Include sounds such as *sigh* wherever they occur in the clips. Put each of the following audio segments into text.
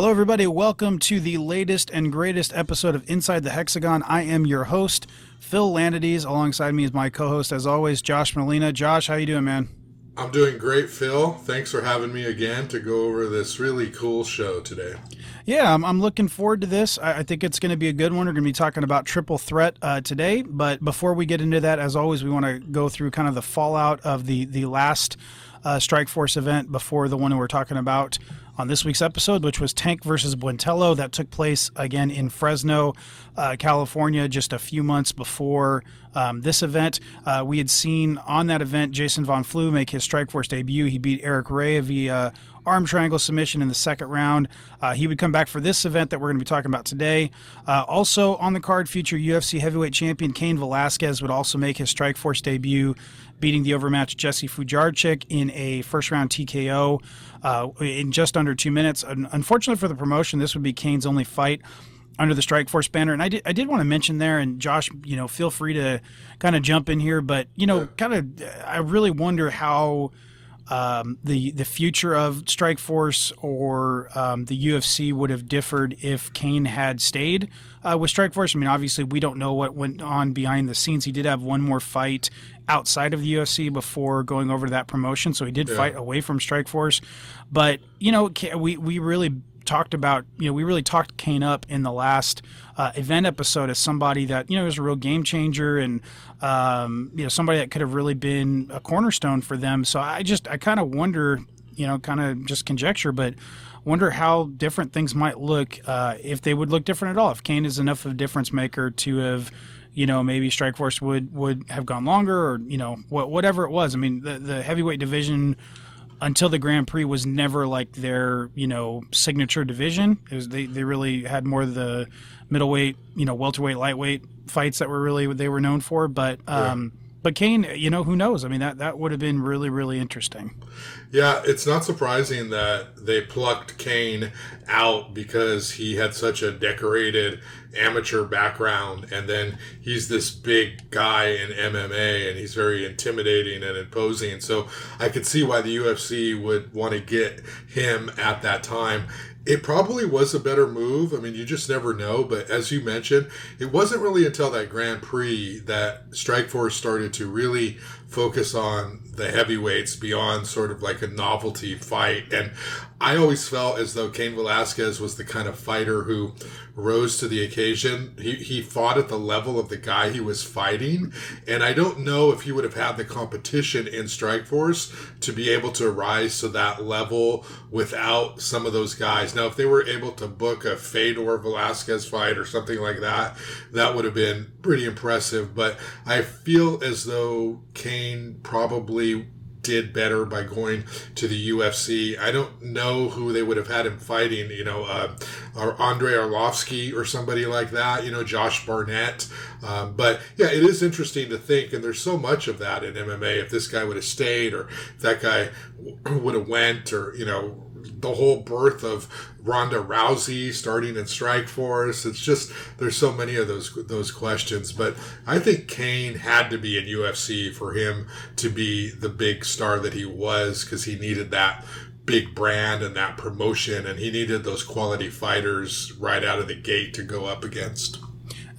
Hello, everybody. Welcome to the latest and greatest episode of Inside the Hexagon. I am your host, Phil Landades. Alongside me is my co-host, as always, Josh Molina. Josh, how you doing, man? I'm doing great, Phil. Thanks for having me again to go over this really cool show today. Yeah, I'm, I'm looking forward to this. I, I think it's going to be a good one. We're going to be talking about Triple Threat uh, today. But before we get into that, as always, we want to go through kind of the fallout of the the last uh, Strike Force event before the one that we're talking about on this week's episode, which was Tank versus Buentello. That took place again in Fresno, uh, California, just a few months before um, this event. Uh, we had seen on that event Jason Von Flue make his Strike Force debut. He beat Eric Ray via arm triangle submission in the second round. Uh, he would come back for this event that we're going to be talking about today. Uh, also on the card, future UFC heavyweight champion Cain Velasquez would also make his Strike Force debut beating the overmatched Jesse Fujarczyk in a first round TKO uh, in just under two minutes. Unfortunately for the promotion, this would be Cain's only fight under the Strike Force banner. And I did, I did want to mention there, and Josh, you know, feel free to kind of jump in here, but you know, kind of, I really wonder how. Um, the the future of Strike Force or um, the UFC would have differed if Cain had stayed uh, with Strike Force. I mean, obviously, we don't know what went on behind the scenes. He did have one more fight outside of the UFC before going over to that promotion. So he did yeah. fight away from Strikeforce. But, you know, we, we really talked about, you know, we really talked Cain up in the last uh, event episode as somebody that, you know, was a real game changer and, um, you know, somebody that could have really been a cornerstone for them. So I just, I kind of wonder, you know, kind of just conjecture, but wonder how different things might look uh, if they would look different at all. If Cain is enough of a difference maker to have you know, maybe Strike Force would would have gone longer, or you know, what, whatever it was. I mean, the the heavyweight division until the Grand Prix was never like their you know signature division. It was they they really had more of the middleweight, you know, welterweight, lightweight fights that were really what they were known for. But um, yeah. but Cain, you know, who knows? I mean, that that would have been really really interesting. Yeah, it's not surprising that they plucked Cain out because he had such a decorated amateur background and then he's this big guy in MMA and he's very intimidating and imposing. So I could see why the UFC would want to get him at that time. It probably was a better move. I mean, you just never know. But as you mentioned, it wasn't really until that Grand Prix that Strikeforce started to really focus on the heavyweights beyond sort of like a novelty fight. And I always felt as though Cain Velasquez was the kind of fighter who rose to the occasion. He, he fought at the level of the guy he was fighting. And I don't know if he would have had the competition in Strikeforce to be able to rise to that level without some of those guys. Now, if they were able to book a Fedor Velasquez fight or something like that, that would have been pretty impressive. But I feel as though Cain probably did better by going to the UFC. I don't know who they would have had him fighting, you know, uh, or Andre Arlovski or somebody like that, you know, Josh Barnett. Um, but yeah, it is interesting to think, and there's so much of that in MMA. If this guy would have stayed, or if that guy would have went, or you know, the whole birth of Ronda Rousey starting in Strike Force. It's just there's so many of those those questions, but I think Cain had to be in UFC for him to be the big star that he was because he needed that big brand and that promotion, and he needed those quality fighters right out of the gate to go up against.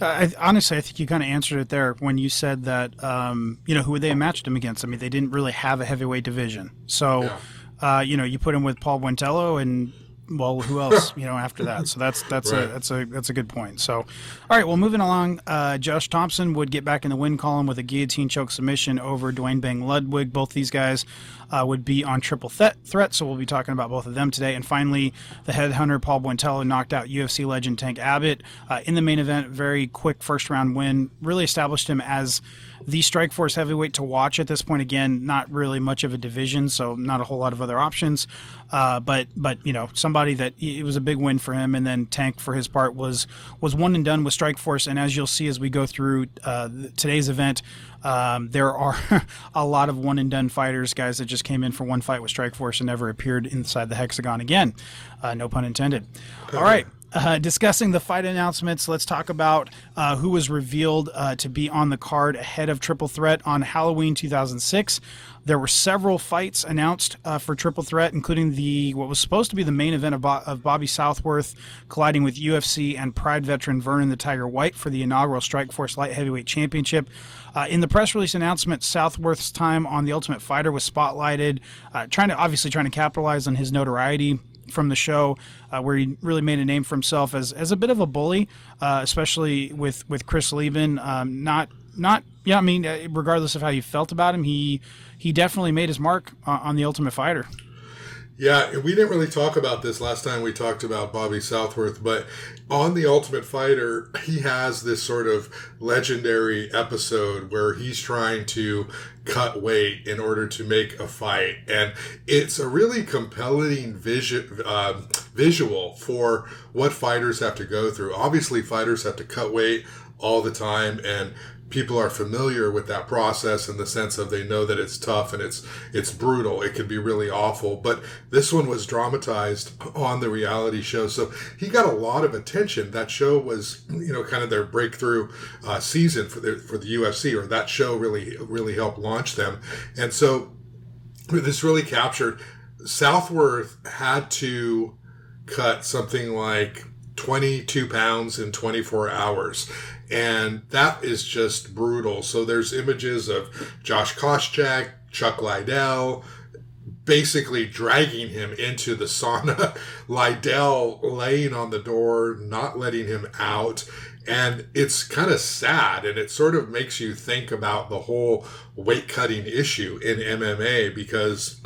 Uh, I, honestly, I think you kind of answered it there when you said that um, you know who they matched him against. I mean, they didn't really have a heavyweight division, so. Yeah uh, you know, you put him with Paul Buentello and well, who else? *laughs* You know, after that. So that's that's right. a that's a that's a good point. So, all right. Well, moving along, uh, Josh Thompson would get back in the win column with a guillotine choke submission over Duane Bang Ludwig. Both these guys uh, would be on triple th- threat. So we'll be talking about both of them today. And finally, the headhunter Paul Buentello knocked out UFC legend Tank Abbott uh, in the main event. Very quick first round win. Really established him as the Strike Force heavyweight to watch at this point. Again, not really much of a division, so not a whole lot of other options. Uh, but but you know somebody that it was a big win for him, and then Tank for his part was was one and done with Strike Force. And as you'll see as we go through uh, today's event, um, there are *laughs* a lot of one and done fighters, guys that just came in for one fight with Strike Force and never appeared inside the hexagon again. Uh, no pun intended. All right. Uh, discussing the fight announcements, let's talk about uh, who was revealed uh, to be on the card ahead of Triple Threat on Halloween 2006. There were several fights announced uh, for Triple Threat, including the what was supposed to be the main event of, Bo- of Bobby Southworth colliding with UFC and Pride veteran Vernon the Tiger White for the inaugural Strikeforce Light Heavyweight Championship. Uh, in the press release announcement, Southworth's time on The Ultimate Fighter was spotlighted, uh, trying to obviously trying to capitalize on his notoriety from the show, uh, where he really made a name for himself as, as a bit of a bully, uh, especially with with Chris Leben. Um, not not yeah, I mean, uh, regardless of how you felt about him, he he definitely made his mark uh, on the Ultimate Fighter. Yeah, we didn't really talk about this last time we talked about Bobby Southworth, but on The Ultimate Fighter, he has this sort of legendary episode where he's trying to cut weight in order to make a fight. And it's a really compelling vision, uh, visual for what fighters have to go through. Obviously, fighters have to cut weight all the time and people are familiar with that process in the sense of they know that it's tough and it's it's brutal. It can be really awful. But this one was dramatized *laughs* on the reality show, so he got a lot of attention. That show was you know kind of their breakthrough uh, season for the for the UFC, or that show really really helped launch them. And so this really captured. Southworth had to cut something like 22 pounds in 24 hours and that is just brutal. So there's images of Josh Koscheck, Chuck Liddell, basically dragging him into the sauna. *laughs* Liddell laying on the door, not letting him out. And it's kind of sad and it sort of makes you think about the whole weight cutting issue in MMA because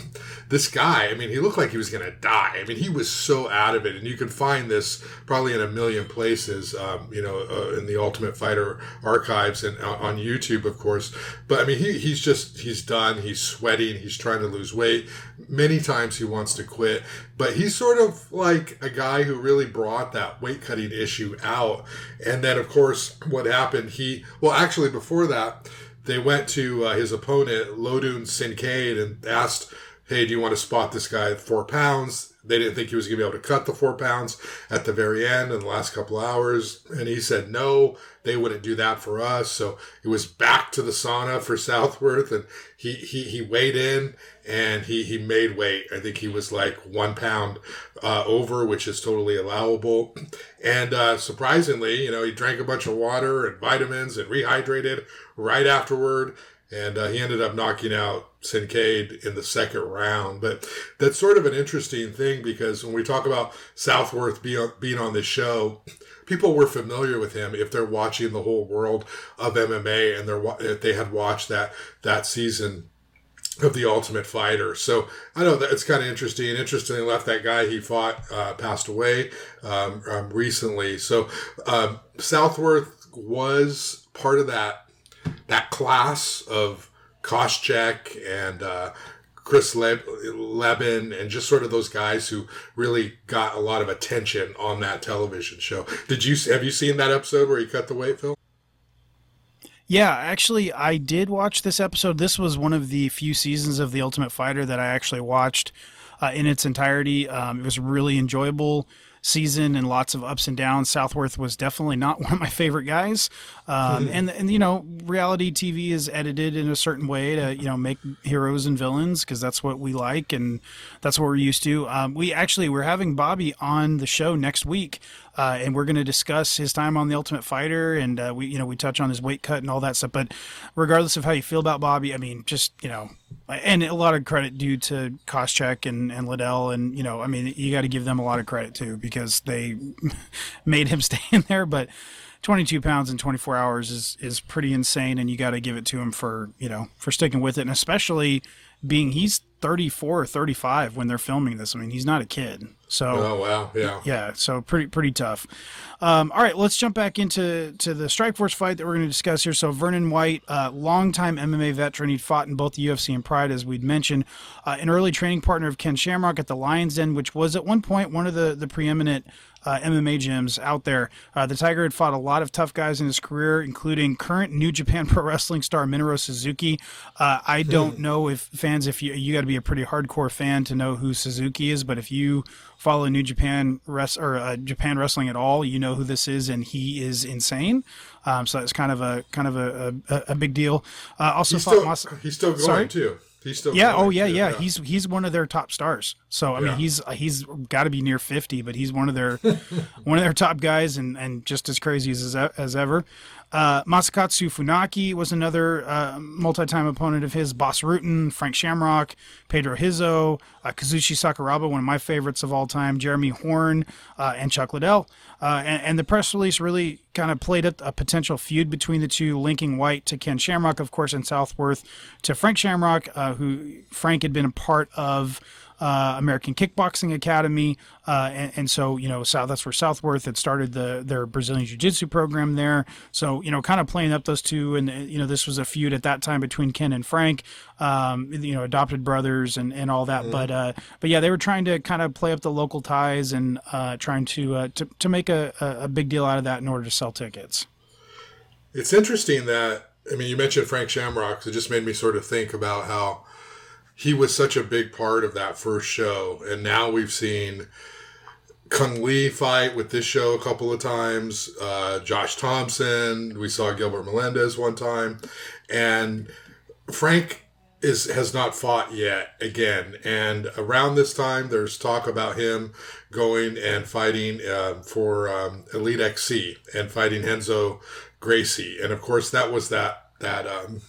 this guy, I mean, he looked like he was going to die. I mean, he was so out of it. And you can find this probably in a million places, um, you know, uh, in the Ultimate Fighter archives and uh, on YouTube, of course. But I mean, he, he's just, he's done. He's sweating. He's trying to lose weight. Many times he wants to quit. But he's sort of like a guy who really brought that weight cutting issue out. And then, of course, what happened, he, well, actually, before that, they went to uh, his opponent, Lodune Sincaid, and asked hey, do you want to spot this guy at four pounds? They didn't think he was going to be able to cut the four pounds at the very end in the last couple hours. And he said, no, they wouldn't do that for us. So it was back to the sauna for *laughs* Southworth and he, he, he weighed in and he, he made weight. I think he was like one pound, uh, over, which is totally allowable. *clears throat* And, uh, surprisingly, you know, he drank a bunch of water and vitamins and rehydrated right afterward and uh, he ended up knocking out Sincaid in the second round. But that's sort of an interesting thing because when we talk about Southworth being on, being on this show, people were familiar with him if they're watching the whole world of MMA and they're if they had watched that that season of the Ultimate Fighter. So I know that it's kind of interesting. Interestingly left that guy he fought uh, passed away um, um, recently. So um, Southworth was part of that that class of Koscheck and uh, Chris Le- Leben and just sort of those guys who really got a lot of attention on that television show. Did you have you seen that episode where he cut the weight, Phil? Yeah, actually, I did watch this episode. This was one of the few seasons of The Ultimate Fighter that I actually watched uh, in its entirety. Um, it was really enjoyable season and lots of ups and downs. Southworth was definitely not *laughs* one of my favorite guys. Um, and, and, you know, reality TV is edited in a certain way to, you know, make heroes and villains because that's what we like and that's what we're used to. Um, we actually, we're having Bobby on the show next week. Uh, and we're going to discuss his time on the Ultimate Fighter, and uh, we, you know, we touch on his weight cut and all that stuff. But regardless of how you feel about Bobby, I mean, just you know, and a lot of credit due to Koscheck and, and Liddell, and you know, I mean, you got to give them a lot of credit too because they *laughs* made him *laughs* stay in there. But 22 pounds in 24 hours is is pretty insane, and you got to give it to him for you know for sticking with it, and especially being he's 34 or 35 when they're filming this. I mean, he's not a kid. So Oh wow, yeah. Yeah, so pretty pretty tough. Um, all right, let's jump back into to the Strikeforce fight that we're going to discuss here. So Vernon White, uh, longtime MMA veteran, he'd fought in both the UFC and Pride, as we'd mentioned, uh, an early training partner of Ken Shamrock at the Lions Den, which was at one point one of the the preeminent uh, MMA gyms out there. Uh, the Tiger had fought a lot of tough guys in his career, including current New Japan *laughs* Pro Wrestling star Minoru Suzuki. Uh, I don't know if fans, if you you got to be a pretty hardcore fan to know who Suzuki is, but if you follow New Japan rest or uh, Japan wrestling at all, you know who this is, and he is insane. Um, so it's kind of a kind of a, a, a big deal. Uh, also, he's still, Mas- he's still going Sorry? too. He's still yeah. Oh yeah, too, yeah. He's he's one of their top stars. So I Yeah. mean, he's he's got to be near fifty, but he's one of their *laughs* one of their top guys, and and just as crazy as as ever. Uh, Masakatsu Funaki was another uh, multi-time opponent of his. Bas Rutten, Frank Shamrock, Pedro Rizzo, uh, Kazushi Sakuraba, one of my favorites of all time, Jeremy Horn, uh, and Chuck Liddell. Uh, and, and the press release really kind of played up a potential feud between the two, linking White to Ken Shamrock, of course, and Southworth to Frank Shamrock, uh, who Frank had been a part of uh, American Kickboxing Academy, uh, and, and so you know South that's where Southworth had started the their Brazilian Jiu Jitsu program there. So you know, kind of playing up those two, and uh, you know this was a feud at that time between Ken and Frank, um, you know, adopted brothers and, and all that. But uh, but yeah, they were trying to kind of play up the local ties and uh, trying to, uh, to to make a, a a big deal out of that in order to sell tickets. It's interesting that I mean you mentioned Frank Shamrock. So it just made me sort of think about how he was such a big part of that first show, and now we've seen Cung Le fight with this show a couple of times. Uh, Josh Thompson. We saw Gilbert Melendez one time, and Frank is has not fought yet again. And around this time, there's talk about him going and fighting uh, for um, Elite XC and fighting Renzo Gracie. And of course, that was that that um,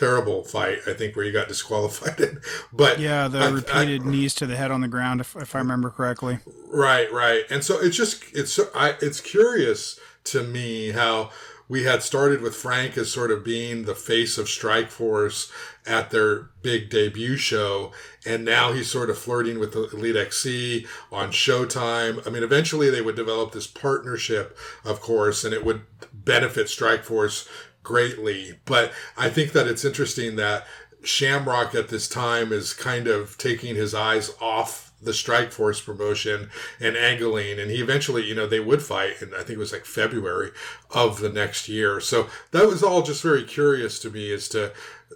terrible fight. I think where he got disqualified. in. *laughs* but Yeah, the I- I- repeated knees to the head on the ground, if, if I remember correctly. Right, right. And so it's just it's I, it's curious to me how we had started with Frank as sort of being the face of Strike Force at their big debut show, and now he's sort of flirting with the Elite XC on Showtime. I mean, eventually they would develop this partnership, of course, and it would benefit Strike Force greatly. But I think that it's interesting that Shamrock at this time is kind of taking his eyes off the Strike Force promotion and angling, and he eventually, you know, they would fight, and I think it was like February of the next year. So that was all just very curious to me as to,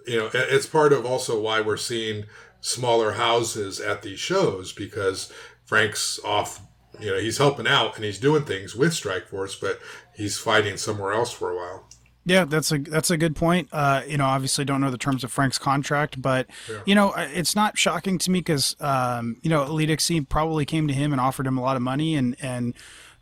you know, it's part of also why we're seeing smaller houses at these shows because Frank's off, you know, he's helping out and he's doing things with Strike Force, but he's fighting somewhere else for a while. Yeah, that's a that's a good point. Uh, you know, obviously don't know the terms of Frank's contract, but you know, uh, it's not shocking to me because um, you know, Elite probably came to him and offered him a lot of money, and and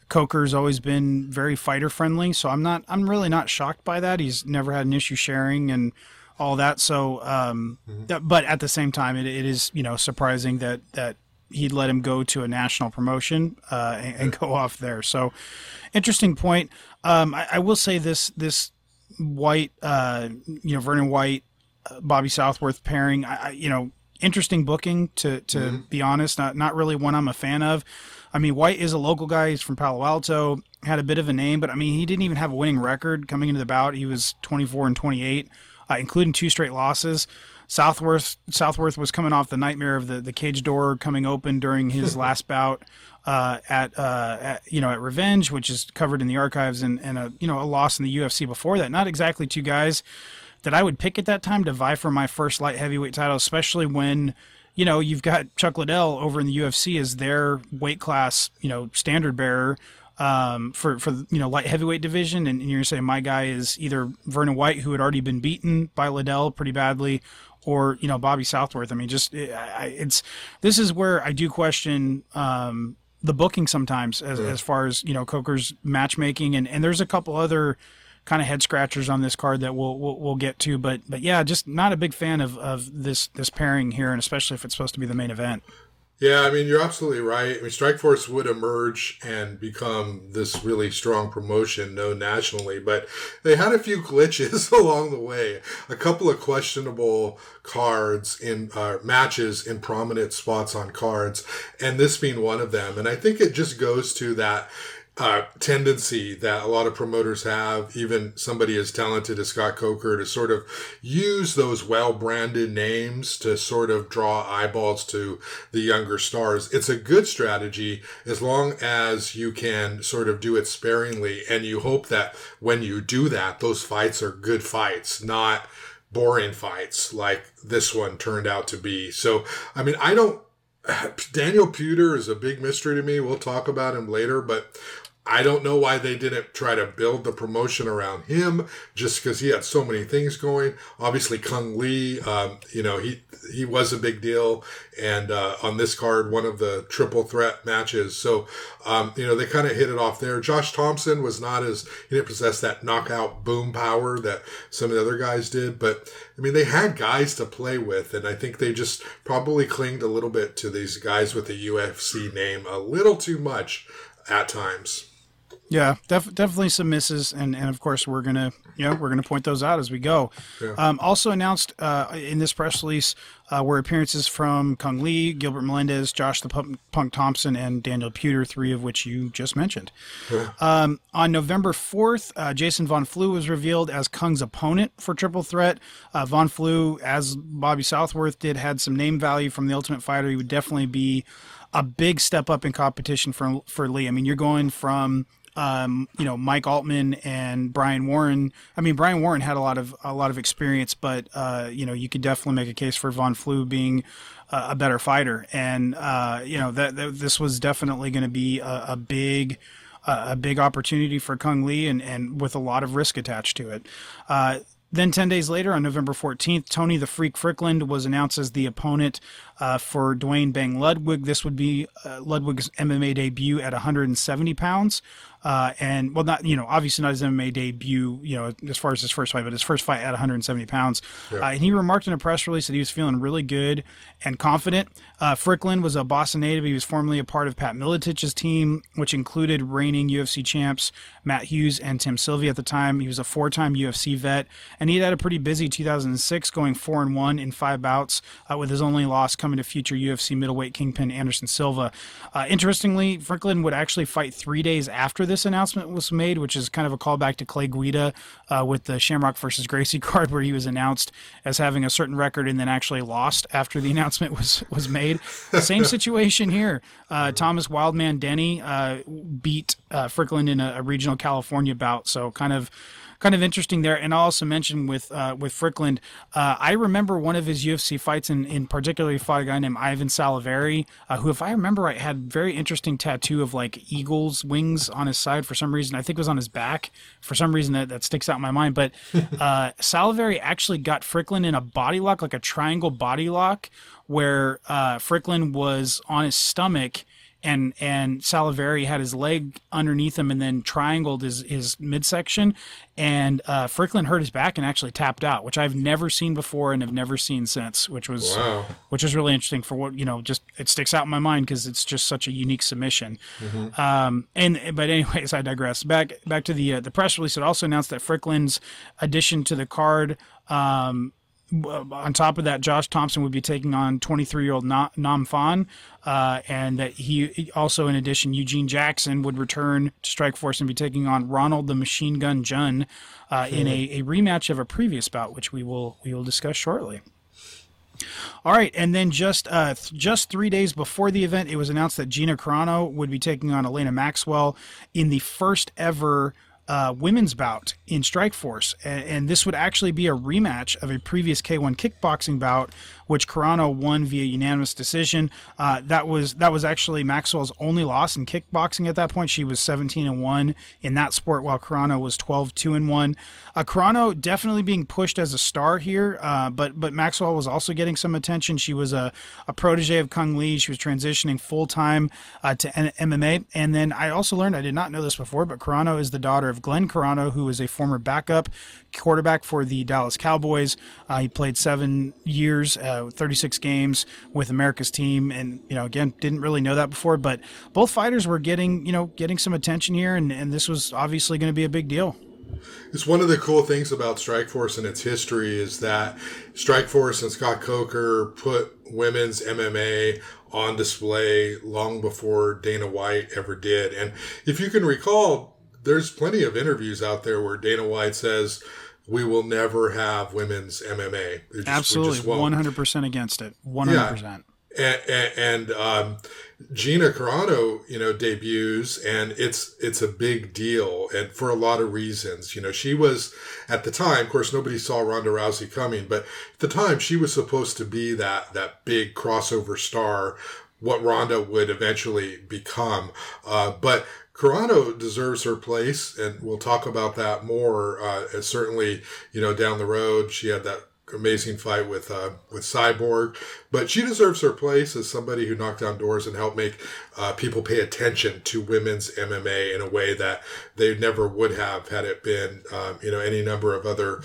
Coker's always been very fighter friendly, so I'm not I'm really not shocked by that. He's never had an issue sharing and all that. So, um, that- but at the same time, it, it is you know surprising that that he'd let him go to a national promotion uh, and, and go off there. So, interesting point. Um, I, I will say this this White, uh, you know, Vernon White, uh, Bobby Southworth pairing, I, I, you know, interesting booking to to be honest. Not not really one I'm a fan of. I mean, White is a local guy. He's from Palo Alto. Had a bit of a name, but I mean, he didn't even have a winning record coming into the bout. He was 24 and 28, uh, including two straight losses. Southworth Southworth was coming off the nightmare of the, the cage door coming open during his *laughs* last bout uh, at, uh, at you know at Revenge, which is covered in the archives, and, and a you know a loss in the UFC before that. Not exactly two guys that I would pick at that time to vie for my first light heavyweight title, especially when you know you've got Chuck Liddell over in the UFC as their weight class you know standard bearer um, for for you know light heavyweight division, and, and you're saying my guy is either Vernon White, who had already been beaten by Liddell pretty badly, or you know Bobby Southworth. I mean, just it, I, it's this is where I do question um, the booking sometimes as, as far as you know Coker's matchmaking, and and there's a couple other kind of head scratchers on this card that we'll, we'll we'll get to, but but yeah, just not a big fan of of this this pairing here, and especially if it's supposed to be the main event. Yeah, I mean, you're absolutely right. I mean, Strikeforce would emerge and become this really strong promotion known nationally, but they had a few *laughs* glitches along the way. A couple of questionable cards in uh, matches in prominent spots on cards, and this being one of them. And I think it just goes to that uh, tendency that a lot of promoters have, even somebody as talented as Scott Coker, to sort of use those well branded names to sort of draw eyeballs to the younger stars. It's a good strategy as long as you can sort of do it sparingly and you hope that when you do that, those fights are good fights, not boring fights like this one turned out to be. So, I mean, I don't *sighs* Daniel Puder is a big mystery to me. We'll talk about him later, but I don't know why they didn't try to build the promotion around him just because he had so many things going. Obviously, Cung Le, um, you know, he he was a big deal, and uh, on this card, one of the triple threat matches. So, um, you know, they kind of hit it off there. Josh Thompson was not as he didn't possess that knockout boom power that some of the other guys did, but I mean, they had guys to play with, and I think they just probably clinged a little bit to these guys with the UFC name a little too much at times. Yeah, def- definitely some misses, and, and of course we're gonna you know we're gonna point those out as we go. Yeah. Um, also announced uh, in this press release uh, were appearances from Cung Le, Gilbert Melendez, Josh the Punk, Punk Thompson, and Daniel Puder, three of which you just mentioned. Yeah. Um, on November fourth, uh, Jason Von Flue was revealed as Cung's opponent for Triple Threat. Uh, Von Flue, as Bobby Southworth did, had some name value from the Ultimate Fighter. He would definitely be a big step up in competition for for Le. I mean, you're going from um, you know Mike Altman and Brian Warren. I mean, Brian Warren had a lot of a lot of experience, but uh, you know you could definitely make a case for Von Flue being a, a better fighter, and uh, you know that, that, this was definitely going to be a, a big. a big opportunity for Cung Le and, and with a lot of risk attached to it. Uh, then 10 days later, on November 14th, Tony the Freak Fryklund was announced as the opponent uh, for Duane Bang Ludwig. This would be uh, Ludwig's MMA debut at 170 pounds. Uh, and well, not you know, obviously not his MMA debut, you know, as far as his first fight, but his first fight at 170 pounds. Yeah. Uh, and he remarked in a press release that he was feeling really good and confident. Uh, Fryklund was a Boston native. He was formerly a part of Pat Miletich's team, which included reigning UFC champs Matt Hughes and Tim Sylvia at the time. He was a four-time UFC vet, and he had a pretty busy 2006, going four and one in five bouts, uh, with his only loss coming to future UFC middleweight kingpin Anderson Silva. Uh, interestingly, Fryklund would actually fight three days after this announcement was made, which is kind of a callback to Clay Guida uh, with the Shamrock versus Gracie *laughs* card, where he was announced as having a certain record and then actually lost after the announcement was was made. Same situation here. Uh, Thomas Wildman Denny uh, beat uh, Fryklund in a, a regional California bout, so kind of kind of interesting there. And I'll also mention with uh, with Fryklund, uh, I remember one of his UFC fights, and in, in particularly fought a guy named Ivan Salaverry, uh, who, if I remember right, had very interesting tattoo of like eagles wings on his side for some reason. I think it was on his back for some reason that, that sticks out in my mind. But *laughs* uh, actually got Fryklund in a body lock, like a triangle body lock, where uh, Fryklund was on his stomach and and Salaverry had his leg underneath him and then triangled his his midsection, and uh, Fryklund hurt his back and actually tapped out, which I've never seen before and have never seen since, which was wow. which was really interesting for what you know. Just it sticks out in my mind because it's just such a unique submission. Mm-hmm. Um, and but anyways, *laughs* I digress. Back back to the uh, the press release. It also announced that Fryklund's addition to the card. Um, on top of that, Josh Thompson would be taking on 23 year old Nam Phan, uh, and that he also, in addition, Eugene Jackson would return to Strikeforce and be taking on Ronald the Machine Gun Jhun uh, in a, a, rematch of a previous bout, which we will we will discuss shortly. All right, and then just uh, th- just three days before the event, it was announced that Gina Carano would be taking on Elaina Maxwell in the first ever uh, women's bout in Strikeforce, and, and, this would actually be a rematch of a previous K1 kickboxing bout which Carano won via unanimous decision. Uh, that was that was actually Maxwell's only loss in kickboxing at that point. She was 17 and one in that sport, while Carano was 12 two and one. Uh, Carano definitely being pushed as a star here, uh, but but Maxwell was also getting some attention. She was a, a protege of Cung Le. She was transitioning full time uh, to N- MMA, and then I also learned I did not know this before, but Carano is the daughter of Glenn Carano, who is a former backup quarterback for the Dallas Cowboys. Uh, he played seven years, uh, 36 games with America's team, and you know, again, didn't really know that before. But both fighters were getting, you know, getting some attention here, and, and this was obviously going to be a big deal. It's one of the cool things about Strikeforce and its history is that Strikeforce and Scott Coker put women's MMA on display long before Dana White ever did. And if you can recall, there's plenty of interviews out there where Dana White says, we will never have women's MMA. Just, Absolutely, one hundred percent against it. One hundred percent. And, and um, Gina Carano, you know, debuts, and it's it's a big deal, and for a lot of reasons. You know, she was at the time, of course, nobody saw Ronda Rousey coming, but at the time, she was supposed to be that that big crossover star what Ronda would eventually become. Uh, but Carano deserves her place, and we'll talk about that more. Uh, certainly, you know, down the road, she had that amazing fight with uh, with Cyborg, but she deserves her place as somebody who knocked down doors and helped make uh, people pay attention to women's MMA in a way that they never would have had it been, um, you know, any number of other,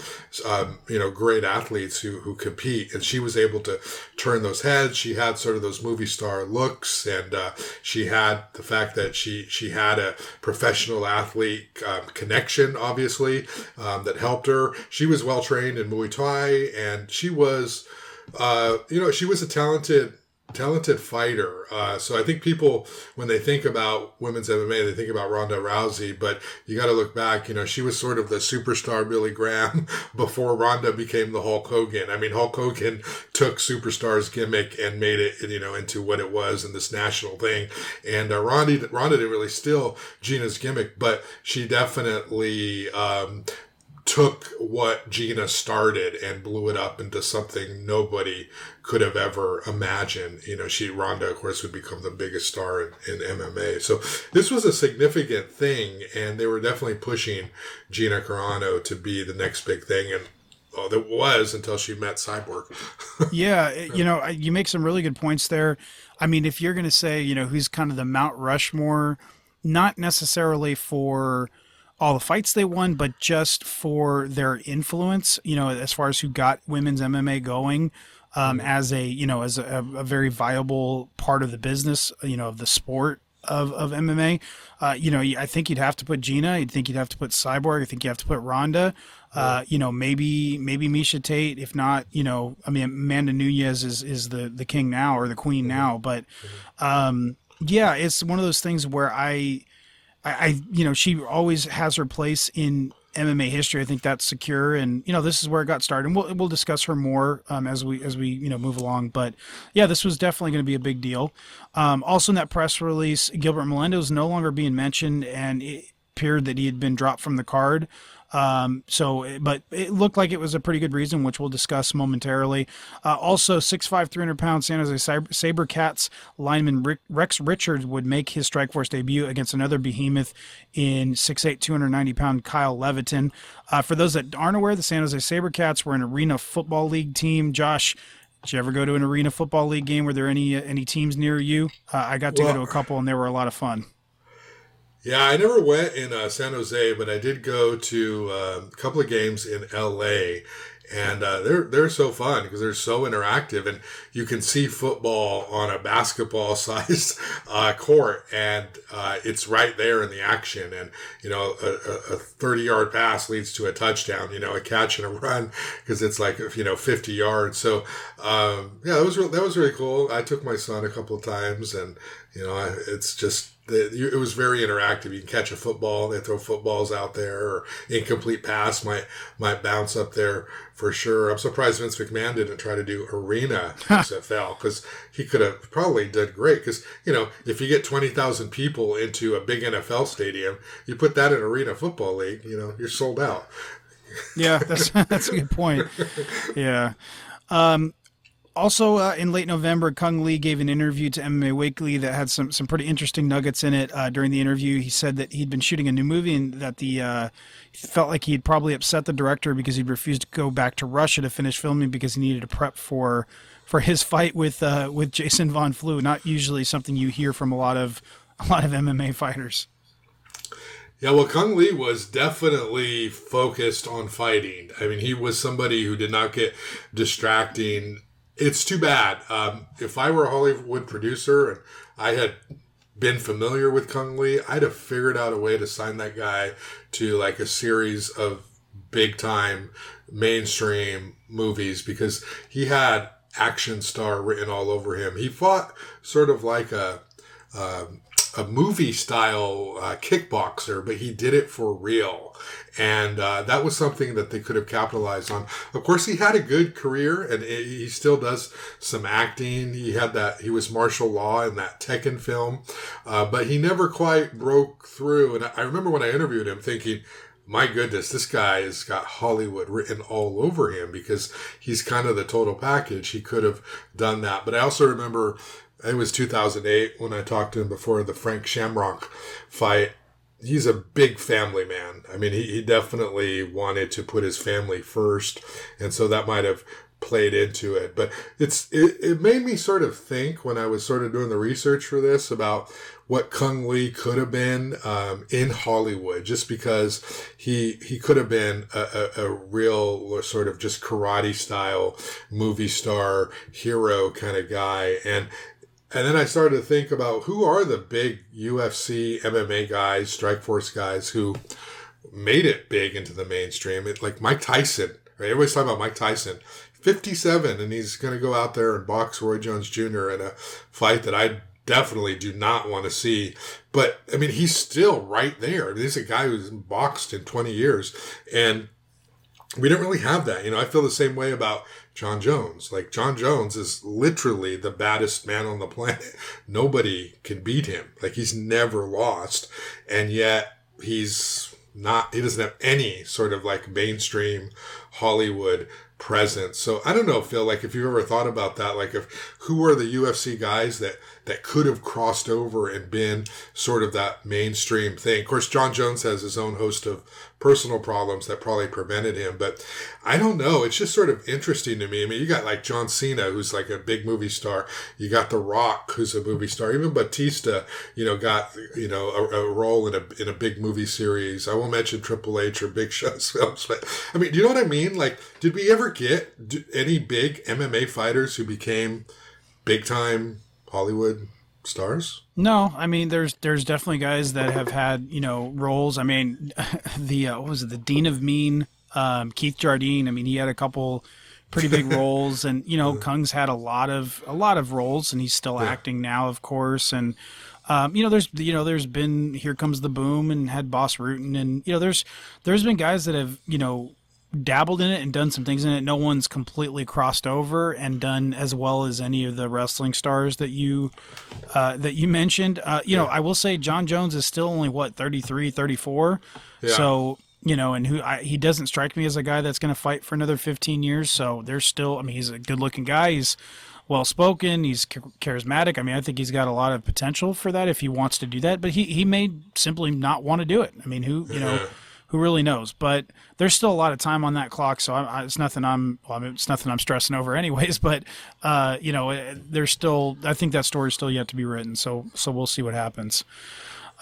um, you know, great athletes who, who compete. And she was able to turn those heads. She had sort of those movie star looks and, uh, she had the fact that she, she had a professional athlete um, connection, obviously, um, that helped her. She was well trained in Muay Thai and she was, uh, you know, she was a talented talented fighter. Uh, so I think people, when they think about women's MMA, they think about Ronda Rousey, but you got to look back. You know, she was sort of the superstar Billy Graham *laughs* before Ronda became the Hulk Hogan. I mean, Hulk Hogan took superstars gimmick and made it, you know, into what it was in this national thing. And uh, Ronda, Ronda didn't really steal Gina's gimmick, but she definitely um, took what Gina started and blew it up into something nobody could have ever imagined. You know, she Ronda, of course, would become the biggest star in, in MMA. So this was a significant thing, and they were definitely pushing Gina Carano to be the next big thing. And oh, that was until she met Cyborg. *laughs* yeah, you know, you make some really good points there. I mean, if you're going to say, you know, who's kind of the Mount Rushmore, not necessarily for all the fights they won, but just for their influence, you know, as far as who got women's MMA going um, mm-hmm. as a, you know, as a, a, very viable part of the business, you know, of the sport of, of MMA. Uh, you know, I think you'd have to put Gina. I think you'd have to put Cyborg. I think you have to put Ronda. Uh, you know, maybe maybe Miesha Tate. If not, you know, I mean, Amanda Nunes is is the the king now or the queen mm-hmm. now. But mm-hmm. um, yeah, it's one of those things where I I, I, you know, she always has her place in MMA history. I think that's secure, and you know, this is where it got started. And we'll we'll discuss her more um, as we as we you know move along. But yeah, this was definitely going to be a big deal. Um, also, in that press release, Gilbert Melendez is no longer being mentioned, and it appeared that he had been dropped from the card. Um, so, but it looked like it was a pretty good reason, which we'll discuss momentarily. Uh, also, 6'5", 300 pound San Jose Saber, Cats lineman Rick, Rex Richards would make his Strikeforce debut against another behemoth in 6'8", 290 pound Kyle Leviton. Uh, for those that aren't aware, the San Jose SaberCats were an arena football league team. Josh, did you ever go to an arena football league game? Were there any any teams near you? Uh, I got to well, go to a couple, and they were a lot of fun. Yeah, I never went in uh, San Jose, but I did go to uh, a couple of games in LA, and uh, they're they're so fun because they're so interactive, and you can see football on a basketball *laughs* sized uh, court, and uh, it's right there in the action. And you know, a, thirty yard pass leads to a touchdown. You know, a catch and a run because it's like you know fifty yards. So um, yeah, that was re- that was really cool. I took my son a couple of times, and you know, it's just the, it was very interactive. You can catch a football, they throw footballs out there, or incomplete pass might might bounce up there for sure. I'm surprised Vince McMahon didn't try to do arena *laughs* XFL because he could have probably did great. Because you know, if you get twenty thousand people into a big NFL stadium, you put that in arena football league, you know, you're sold out. yeah, that's *laughs* that's a good point. *laughs* Yeah. Um, also, uh, in late November, Cung Le gave an interview to MMA Weekly that had some, some pretty interesting nuggets in it. Uh, during the interview, he said that he'd been shooting a new movie and that the uh, felt like he'd probably upset the director because he'd refused to go back to Russia to finish filming because he needed to prep for for his fight with uh, with Jason Von Flue. Not usually something you hear from a lot of a lot of MMA fighters. Yeah, well, Cung Le was definitely focused on fighting. I mean, he was somebody who did not get distracting it's too bad. Um, if I were a Hollywood producer and I had been familiar with Cung Le, I'd have figured out a way to sign that guy to like a series of big time mainstream movies because he had action star written all over him. He fought sort of like a, um, a movie style uh, kickboxer, but he did it for real. And uh, that was something that they could have capitalized on. Of course, he had a good career and he still does some acting. He had that, he was Marshall Law in that Tekken film, uh, but he never quite broke through. And I remember when I interviewed him thinking, my goodness, this guy has got Hollywood written all over him because he's kind of the total package. He could have done that. But I also remember it was 2008 when I talked to him before the Frank Shamrock fight. He's a big family man. I mean, he, he definitely wanted to put his family first. And so that might have played into it. But it's it, it made me sort of think when I was sort of doing the research for this about what Cung Le could have been um, in Hollywood, just because he he could have been a, a, a, real sort of just karate style movie star hero kind of guy, and and then I started to think about who are the big UFC MMA guys, Strikeforce guys who made it big into the mainstream. It, like Mike Tyson, right? Everybody's talking about Mike Tyson. 57 and he's going to go out there and box Roy Jones Jr. in a fight that I definitely do not want to see. But I mean, he's still right there. I mean, he's a guy who's boxed in 20 years and we don't really have that. You know, I feel the same way about Jon Jones. Like Jon Jones is literally the baddest man on the planet. *laughs* Nobody can beat him. Like he's never lost. And yet he's not, he doesn't have any sort of like mainstream Hollywood presence. So I don't know, Phil, like if you've ever thought about that, like if who are the UFC guys that that could have crossed over and been sort of that mainstream thing. Of course, Jon Jones has his own host of personal problems that probably prevented him, but I don't know. It's just sort of interesting to me. I mean, you got like John Cena, who's like a big movie star. You got The Rock, who's a movie star. Even Batista, you know, got, you know, a, a role in a, in a big movie series. I won't mention Triple H or Big Show's *laughs* films, but I mean, do you know what I mean? Like, did we ever get any big MMA fighters who became big time Hollywood stars? No, I mean there's there's definitely guys that have had you know roles. I mean, *laughs* the uh, what was it the Dean of Mean, um, Keith Jardine. I mean he had a couple pretty big *laughs* roles, and you know Cung's had a lot of a lot of roles, and he's still yeah. acting now, of course, and. Um, you know, there's you know, there's been here comes the boom and had Bas Rutten, and you know, there's there's been guys that have you know dabbled in it and done some things in it. No one's completely crossed over and done as well as any of the wrestling stars that you uh, that you mentioned. Uh, you yeah. know, I will say Jon Jones is still only what 33, 34. Yeah. So you know, and who I, he doesn't strike me as a guy that's going to fight for another 15 years. So there's still, I mean, he's a good looking guy. He's well spoken. He's charismatic. I mean, I think he's got a lot of potential for that if he wants to do that. But he he may simply not want to do it. I mean, who you know who really knows? But there's still a lot of time on that clock, so I, I, it's nothing I'm well, I mean, it's nothing I'm stressing over, anyways. *laughs* But uh, you know, there's still I think that story's still yet to be written. So so we'll see what happens.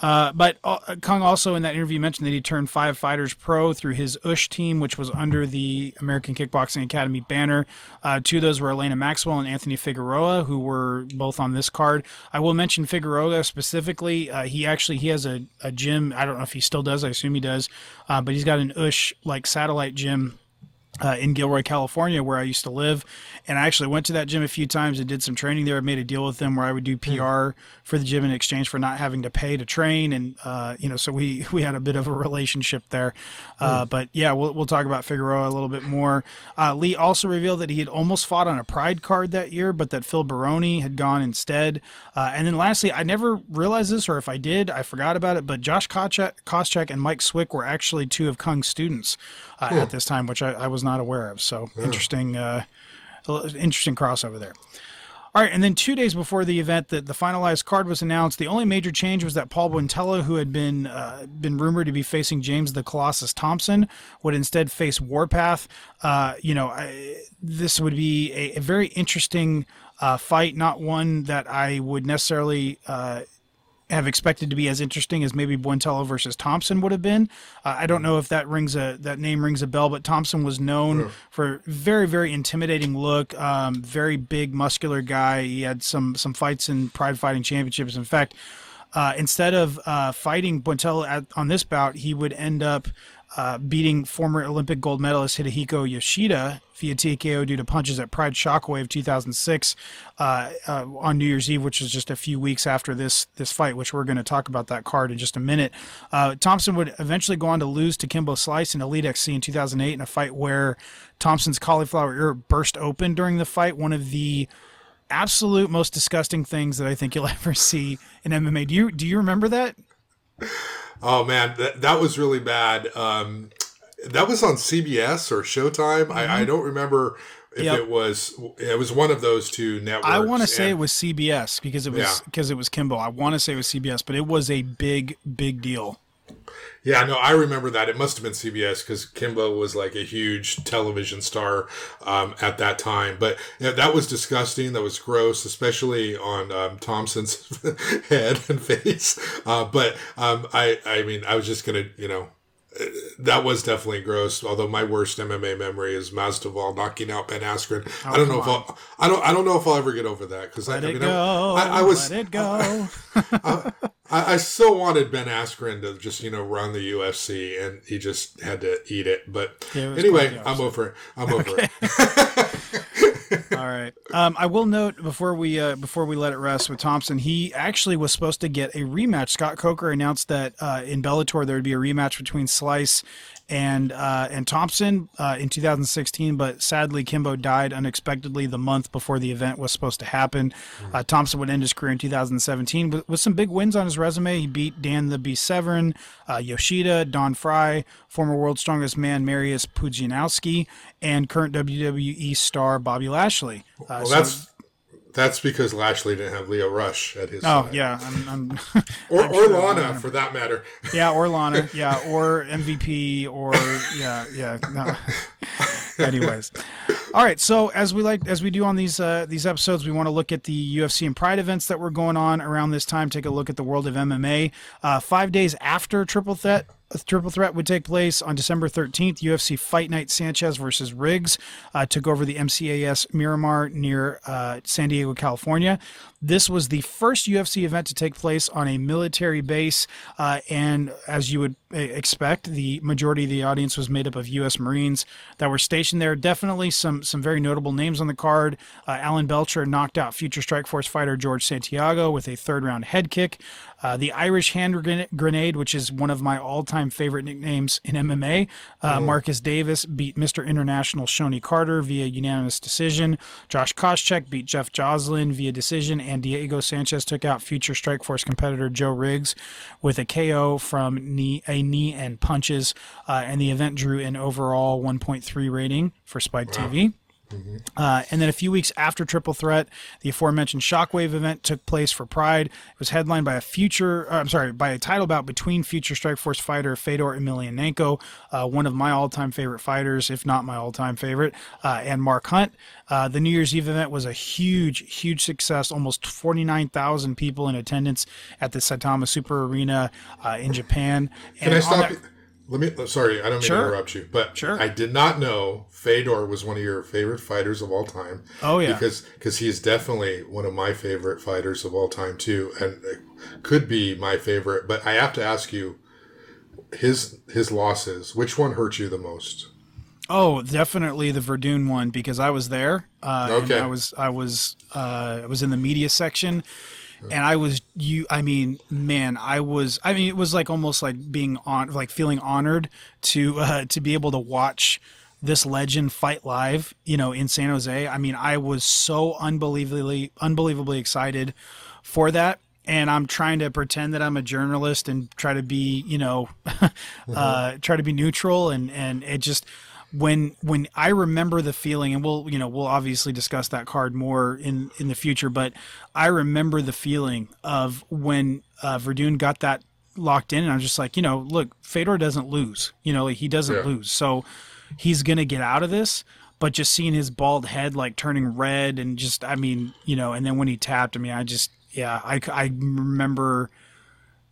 Uh, but uh, Cung also in that interview mentioned that he turned five fighters pro through his USH team, which was under the American Kickboxing Academy banner. Uh, two of those were Elaina Maxwell and Anthony Figueroa, who were both on this card. I will mention Figueroa specifically. Uh, he actually he has a, a gym. I don't know if he still does. I assume he does. Uh, but he's got an USH like satellite gym uh, in Gilroy, California, where I used to live. And I actually went to that gym a few times and did some training there. I made a deal with them where I would do PR mm. for the gym in exchange for not having to pay to train. And, uh, you know, so we, *laughs* we had a bit of a relationship there. Uh, mm. But yeah, we'll, we'll talk about Figueroa a little bit more. Uh, Le also revealed that he had almost fought on a pride card that year, but that Phil Baroni had gone instead. Uh, and then lastly, I never realized this, or if I did, I forgot about it, but Josh Koscheck and Mike Swick were actually two of Cung's students uh, cool. at this time, which I, I, was not aware of. So yeah. interesting, uh, interesting crossover there. All right, and then two days before the event, that the finalized card was announced. The only major change was that Paul Buentello, who had been uh, been rumored to be facing James the Colossus Thompson, would instead face Warpath. Uh, you know, I, this would be a, a very interesting uh, fight, not one that I would necessarily uh, have expected to be as interesting as maybe Buentello versus Thompson would have been. Uh, I don't know if that rings a that name rings a bell, but Thompson was known yeah. for very very intimidating look, um, very big muscular guy. He had some some fights in Pride Fighting Championships. In fact, uh, instead of uh, fighting Buentello at, on this bout, he would end up uh, beating former Olympic gold medalist Hidehiko Yoshida via TKO due to punches at Pride Shockwave 2006 uh, uh, on New Year's Eve, which is just a few weeks after this this fight, which we're going to talk about that card in just a minute. Uh, Thompson would eventually go on to lose to Kimbo Slice in Elite XC in 2008 in a fight where Thompson's cauliflower ear burst open during the fight. One of the absolute most disgusting things that I think you'll *laughs* ever see in MMA. Do you do you remember that? oh man, that, that was really bad. Um, that was on CBS or Showtime. Mm-hmm. I, I, don't remember if yep. it was. It was one of those two networks. I want to say it was CBS because it was because yeah. it was Kimbo. I want to say it was CBS, but it was a big big deal. Yeah, no, I remember that. It must have been CBS because Kimbo was like a huge television star um, at that time. But you know, that was disgusting. That was gross, especially on um, Thompson's *laughs* head and face. Uh, but um, I, I mean, I was just gonna, you know, that was definitely gross. Although my worst MMA memory is Masvidal knocking out Ben Askren. Oh, I don't know if I'll, I don't I don't know if I'll ever get over that because I, I, mean I, I, was let it go. *laughs* I, I, so wanted Ben Askren to just you know run the UFC and he just had to eat it. But anyway, I'm over it. I'm over okay. *laughs* All right. Um, I will note before we uh, before we let it rest with Thompson, he actually was supposed to get a rematch. Scott Coker announced that uh, in Bellator there would be a rematch between Slice and uh, and Thompson uh, in 2016, but sadly Kimbo died unexpectedly the month before the event was supposed to happen. Uh, Thompson would end his career in 2017 with, with, some big wins on his resume. He beat Dan the Beast Severn, uh, Yoshida, Don Frye, former World's Strongest Man Marius Pudzianowski, and current WWE star Bobby Lashley. Uh, well. So, that's because Lashley didn't have Lio Rush at his. Oh side. yeah, I'm, I'm, *laughs* or I'm or sure Lana for that matter. Yeah, or Lana. *laughs* Yeah, or MVP. Or yeah, yeah. No. *laughs* Anyways, all right. So as we like as we do on these uh, these episodes, we want to look at the UFC and Pride events that were going on around this time. Take a look at the world of MMA. Uh, five days after Triple Threat a triple threat would take place on December 13th. UFC Fight Night Sanchez versus Riggs uh, took over the MCAS Miramar near uh, San Diego, California. This was the first UFC event to take place on a military base, uh, and as you would uh, expect, the majority of the audience was made up of U.S. Marines that were stationed there. Definitely some some very notable names on the card. Uh, Alan Belcher knocked out future Strikeforce fighter George Santiago with a third round head kick. Uh, the Irish hand grenade, which is one of my all time favorite nicknames in MMA. Uh, mm-hmm. Marcus Davis beat Mr. International Shonie Carter via unanimous decision. Josh Koscheck beat Jeff Joslin via decision, and Diego Sanchez took out future Strikeforce competitor Joe Riggs with a KO from knee, a knee and punches. Uh, and the event drew an overall 1.3 rating for Spike wow. TV. Mm-hmm. Uh, and then a few weeks after Triple Threat, the aforementioned Shockwave event took place for Pride. It was headlined by a future, uh, I'm sorry, by a title bout between future Strikeforce fighter Fedor Emelianenko, uh, one of my all-time favorite fighters, if not my all-time favorite, uh, and Mark Hunt. Uh, the New Year's Eve event was a huge, huge success. Almost 49,000 people in attendance at the Saitama Super Arena uh, in Japan. Can and I stop? That, let me. Sorry, I don't mean sure. to interrupt you, but sure. I did not know Fedor was one of your favorite fighters of all time. Oh yeah, because because he's definitely one of my favorite fighters of all time too, and could be my favorite. But I have to ask you, his his losses. Which one hurt you the most? Oh, definitely the Werdum one because I was there. Uh, okay. I was I was uh, I was in the media section and I was you. I mean, man, I was. I mean, it was like almost like being on, like feeling honored to *laughs* uh, to be able to watch this legend fight live. You know, in San Jose. I mean, I was so unbelievably unbelievably excited for that. And I'm trying to pretend that I'm a journalist and try to be, you know, *laughs* mm-hmm. uh, try to be neutral. And and it just when when I remember the feeling, and we'll you know we'll obviously discuss that card more in in the future, but I remember the feeling of when uh, Werdum got that locked in, and I'm just like, you know, look, Fedor doesn't lose, you know, like he doesn't yeah. lose, so he's gonna get out of this. But just seeing his bald head like turning red, and just I mean, you know, and then when he tapped, I mean, I just yeah, I I remember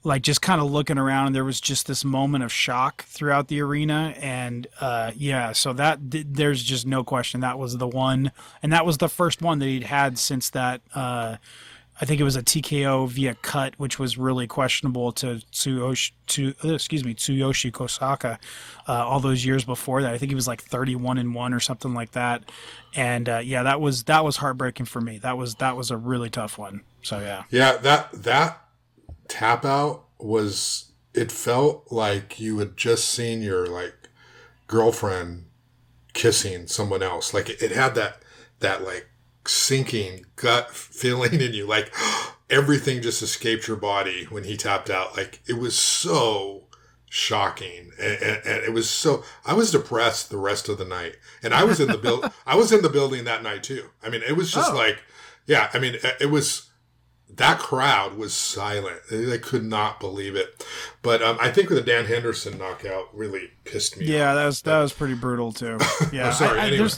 like just kind of looking around and there was just this moment of shock throughout the arena and uh, yeah so that there's just no question that was the one and that was the first one that he'd had since that uh, I think it was a TKO via cut, which was really questionable to Tsuyoshi, to uh, excuse me Tsuyoshi Kosaka uh, all those years before that. I think he was like 31 and one or something like that. And uh, yeah, that was that was heartbreaking for me. That was that was a really tough one. So yeah. Yeah, that that tap out was it felt like you had just seen your like girlfriend kissing someone else like it, it had that that like sinking gut *laughs* feeling in you like *gasps* everything just escaped your body when he tapped out. Like it was so shocking, and, and, and, it was so. I was depressed the rest of the night, and I was in the build. *laughs* I was in the building that night too. I mean, it was just oh. like, yeah. I mean, it was that crowd was silent. They could not believe it. But um, I think the Dan Henderson knockout really pissed me. Yeah, off. that was that was pretty brutal too. *laughs* Yeah, sorry. I, I, anyway.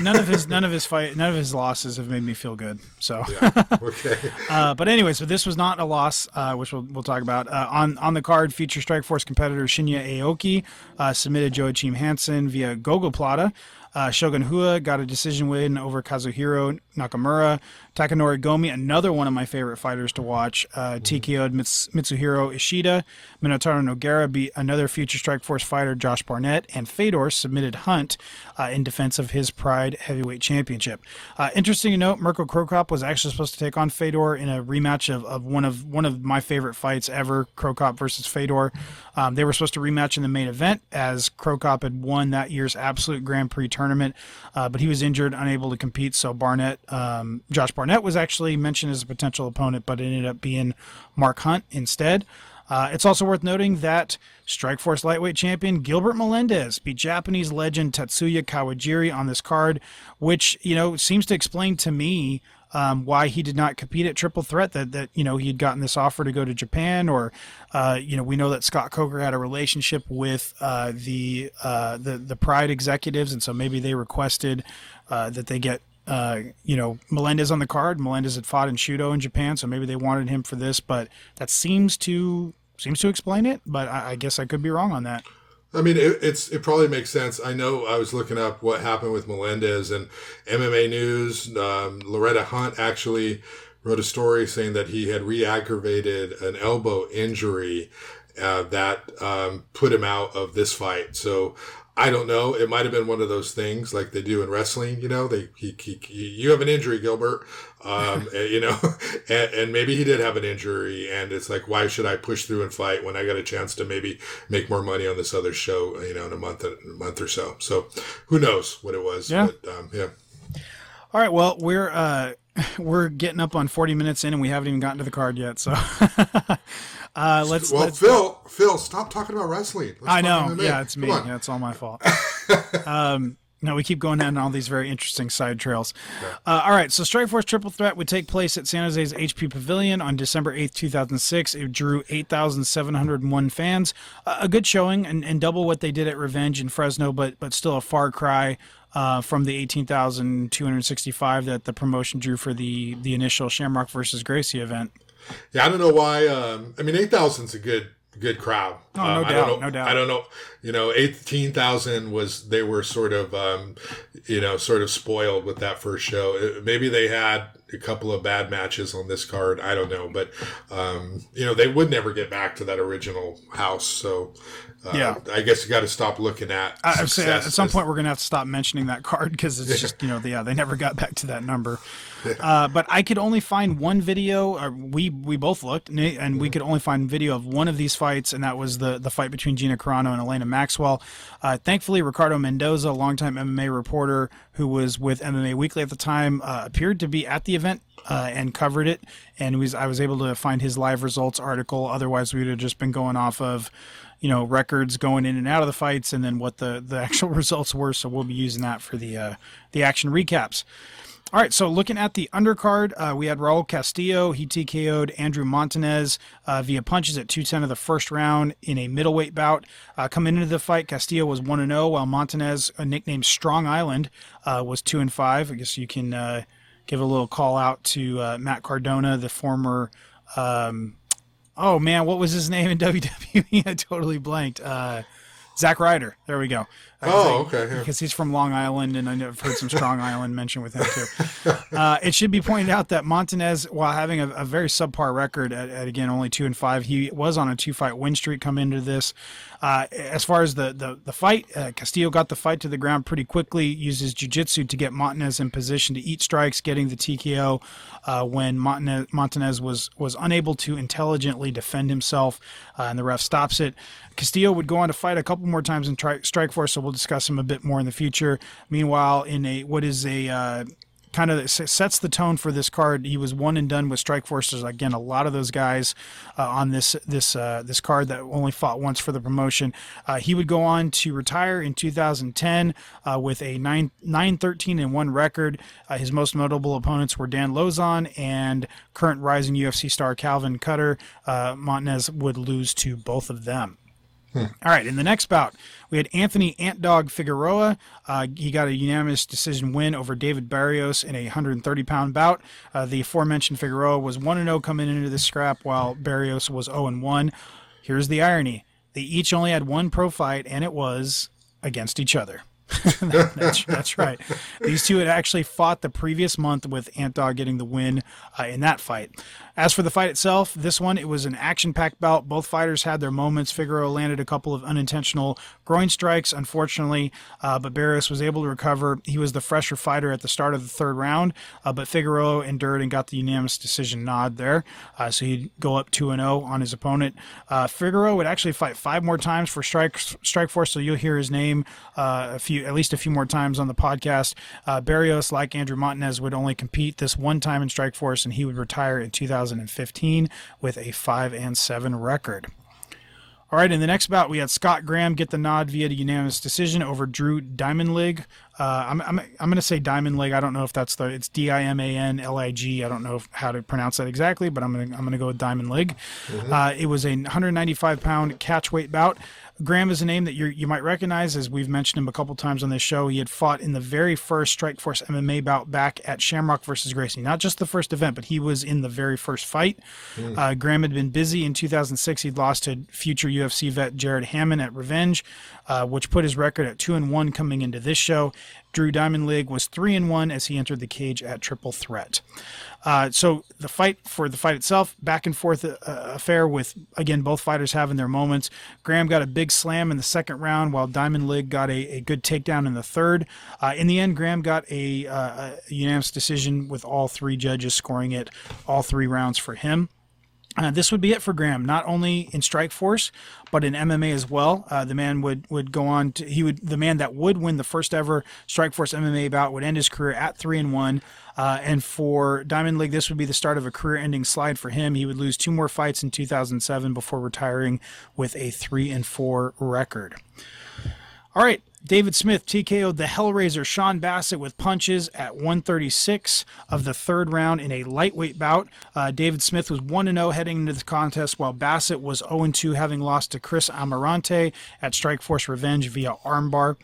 none of his none of his fight none of his losses have made me feel good. So yeah. *laughs* okay. uh, but anyway, so this was not a loss, uh, which we'll, we'll talk about uh, on on the card. Future Strikeforce competitor Shinya Aoki uh, submitted Joachim Hansen via Gogoplata. Uh, Shogun Rua got a decision win over Kazuhiro Nakamura. Takanori Gomi, another one of my favorite fighters to watch, uh, mm-hmm. TKO'd Mits- Mitsuhiro Ishida. Minotauro Nogueira beat another future Strikeforce fighter, Josh Barnett. And Fedor submitted Hunt uh, in defense of his Pride Heavyweight Championship. Uh, interesting to note, Mirko Cro Cop was actually supposed to take on Fedor in a rematch of, of one of one of my favorite fights ever, Cro Cop versus Fedor. Um, they were supposed to rematch in the main event as Cro Cop had won that year's Absolute Grand Prix tournament, uh, but he was injured, unable to compete. So Barnett, um, Josh Barnett was actually mentioned as a potential opponent, but it ended up being Mark Hunt instead. Uh, it's also worth noting that Strikeforce lightweight champion Gilbert Melendez beat Japanese legend Tatsuya Kawajiri on this card, which you know seems to explain to me um, why he did not compete at Triple Threat. That that you know he had gotten this offer to go to Japan, or uh, you know we know that Scott Coker had a relationship with uh, the uh, the the Pride executives, and so maybe they requested uh, that they get. Uh, you know, Melendez on the card. Melendez had fought in Shooto in Japan, so maybe they wanted him for this. But that seems to seems to explain it. But I, I guess I could be wrong on that. I mean, it, it's it probably makes sense. I know I was looking up what happened with Melendez and MMA News. Um, Loretta Hunt actually wrote a story saying that he had re-aggravated an elbow injury uh, that um, put him out of this fight. So I don't know. It might have been one of those things like they do in wrestling. You know, they he, he, he you have an injury, Gilbert. Um, *laughs* you know, *laughs* and, and, maybe he did have an injury, and it's like, why should I push through and fight when I got a chance to maybe make more money on this other show? You know, in a month, a month or so. So, who knows what it was? Yeah. But, um, yeah. All right. Well, we're uh, *laughs* we're getting up on forty minutes in, and we haven't even gotten to the card yet. So. Uh, let's. Well, let's, Phil, Phil, stop talking about wrestling. Let's I know. Yeah, it's me. Yeah, it's all my fault. *laughs* um, no, we keep going down all these very interesting side trails. Yeah. Uh, all right, so Strikeforce Triple Threat would take place at San Jose's HP Pavilion on December 8th, 2006. It drew 8,701 fans. Uh, a good showing and, and double what they did at Revenge in Fresno, but but still a far cry uh, from the 18,265 that the promotion drew for the, the initial Shamrock versus Gracie event. Yeah, I don't know why. Um, I mean, eight thousand is a good good crowd. Oh, um, no doubt, know, no doubt. I don't know. You know, eighteen thousand was they were sort of, um, you know, sort of spoiled with that first show. It, maybe they had a couple of bad matches on this card. I don't know, but um, you know, they would never get back to that original house. So uh, yeah, I guess you got to stop looking at. I, at some point we're gonna have to stop mentioning that card because it's *laughs* just you know, the, yeah, they never got back to that number. Uh, but I could only find one video. Or we we both looked, and we mm-hmm. could only find video of one of these fights, and that was the the fight between Gina Carano and Elaina Maxwell. Uh, thankfully, Ricardo Mendoza, a longtime MMA reporter who was with MMA Weekly at the time, uh, appeared to be at the event uh, and covered it. And was I was able to find his live results article. Otherwise, we would have just been going off of you know records going in and out of the fights, and then what the the *laughs* actual results were. So we'll be using that for the uh, the action recaps. All right, so looking at the undercard, uh, we had Raul Castillo. He TKO'd Andrew Montanez uh, via punches at 210 of the first round in a middleweight bout. Uh, coming into the fight, Castillo was 1 0, while Montanez, a nicknamed Strong Island, uh, was 2 and 5. I guess you can uh, give a little call out to uh, Matt Cardona, the former. Um, oh, man, what was his *laughs* name in WWE? I totally blanked. Zack Ryder. There we go. Oh, okay. Yeah. Because he's from Long Island, and I've heard some Strong *laughs* Island mentioned with him too. Uh, it should be pointed out that Montanez, while having a, a very subpar record at, at, again only two and five, he was on a two-fight win streak coming into this. Uh, as far as the the, the fight, uh, Castillo got the fight to the ground pretty quickly. Uses jiu-jitsu to get Montanez in position to eat strikes, getting the TKO uh, when Montanez, Montanez was was unable to intelligently defend himself, uh, and the ref stops it. Castillo would go on to fight a couple more times in tri- Strikeforce, so we'll discuss him a bit more in the future. Meanwhile, in a what is a uh, kind of sets the tone for this card. He was one and done with Strikeforce. There's again a lot of those guys uh, on this this uh, this card that only fought once for the promotion. Uh, he would go on to retire in 2010 uh, with a 9 9 13 and one record. Uh, his most notable opponents were Dan Lauzon and current rising UFC star Calvin Kattar. Uh, Montañez would lose to both of them. Hmm. All right, in the next bout, we had Anthony Antdog Figueroa. Uh, he got a unanimous decision win over David Barrios in a 130 pound bout. Uh, the aforementioned Figueroa was 1 0 coming into this scrap, while Barrios was 0 1. Here's the irony they each only had one pro fight, and it was against each other. *laughs* that's, that's right. These two had actually fought the previous month with Ant Antdog getting the win uh, in that fight. As for the fight itself, this one, it was an action packed bout. Both fighters had their moments. Figueroa landed a couple of unintentional groin strikes, unfortunately, uh, but Barrios was able to recover. He was the fresher fighter at the start of the third round, uh, but Figueroa endured and got the unanimous decision nod there. Uh, so he'd go up 2 0 on his opponent. Uh, Figueroa would actually fight five more times for Strike, Strikeforce, so you'll hear his name uh, a few, at least a few more times on the podcast. Uh, Barrios, like Andrew Montañez, would only compete this one time in Strikeforce, and he would retire in 2015 with a 5 and 7 record. All right, in the next bout, we had Scott Graham get the nod via the unanimous decision over Drew Diamond Uh, I'm, I'm, I'm going to say Diamond Leg. I don't know if that's the, it's D I M A N L I G. I don't know if, how to pronounce that exactly, but I'm going to, I'm going to go with Diamond Leg. Mm-hmm. Uh, it was a 195 pound catch weight bout. Graham is a name that you you might recognize, as we've mentioned him a couple times on this show. He had fought in the very first Strikeforce MMA bout back at Shamrock versus Gracie. Not just the first event, but he was in the very first fight. Mm. Uh, Graham had been busy in 2006. He'd lost to future UFC vet Jared Hamman at Revenge, uh, which put his record at two and one coming into this show. Drew Dimanlig was three and one as he entered the cage at Triple Threat. Uh, so the fight for the fight itself, back and forth uh, affair with again both fighters having their moments. Graham got a big slam in the second round, while Dimanlig got a, a good takedown in the third. Uh, in the end, Graham got a, uh, a unanimous decision with all three judges scoring it all three rounds for him. Uh, this would be it for Graham, not only in Strikeforce, but in MMA as well. Uh, the man would, would go on to, he would, the man that would win the first ever Strikeforce MMA bout would end his career at three and one. Uh, and for Dimanlig, this would be the start of a career ending slide for him. He would lose two more fights in 2007 before retiring with a three and four record. All right, David Smith TKO'd the Hellraiser Sean Bassett with punches at 136 of the third round in a lightweight bout. Uh, David Smith was 1 0 heading into the contest, while Bassett was 0 2, having lost to Chris Amarante at Strikeforce Revenge via armbar.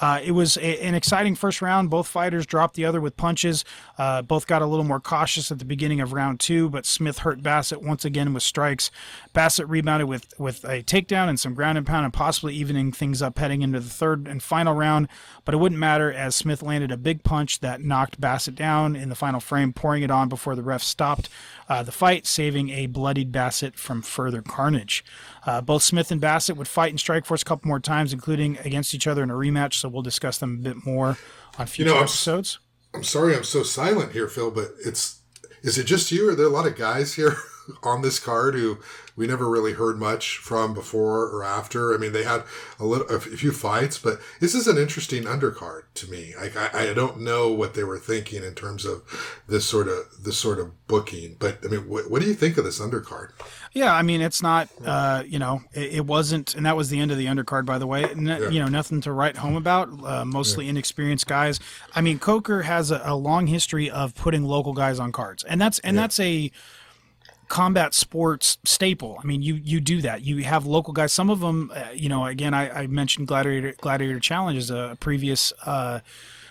Uh, it was a, an exciting first round. Both fighters dropped the other with punches. Uh, both got a little more cautious at the beginning of round two, but Smith hurt Bassett once again with strikes. Bassett rebounded with, with a takedown and some ground and pound, and possibly evening things up heading into the third and final round. But it wouldn't matter as Smith landed a big punch that knocked Bassett down in the final frame, pouring it on before the ref stopped uh, the fight, saving a bloodied Bassett from further carnage. Uh, both Smith and Bassett would fight in Strikeforce a couple more times, including against each other in a rematch. So we'll discuss them a bit more on future you know, episodes. I'm, I'm sorry I'm so silent here, Phil, but it's is it just you? Are there a lot of guys here *laughs* on this card who we never really heard much from before or after. I mean, they had a little, a few fights, but this is an interesting undercard to me. Like, I, I don't know what they were thinking in terms of this sort of this sort of booking. But I mean, what, what do you think of this undercard? Yeah, I mean, it's not, uh, you know, it, it, wasn't, and that was the end of the undercard, by the way. yeah. You know, nothing to write home about. Uh, mostly yeah. inexperienced guys. I mean, Coker has a, a, long history of putting local guys on cards, and that's and yeah. that's a combat sports staple. I mean, you you do that. You have local guys. Some of them, uh, you know, again, I, I, mentioned Gladiator Gladiator Challenge as a previous uh,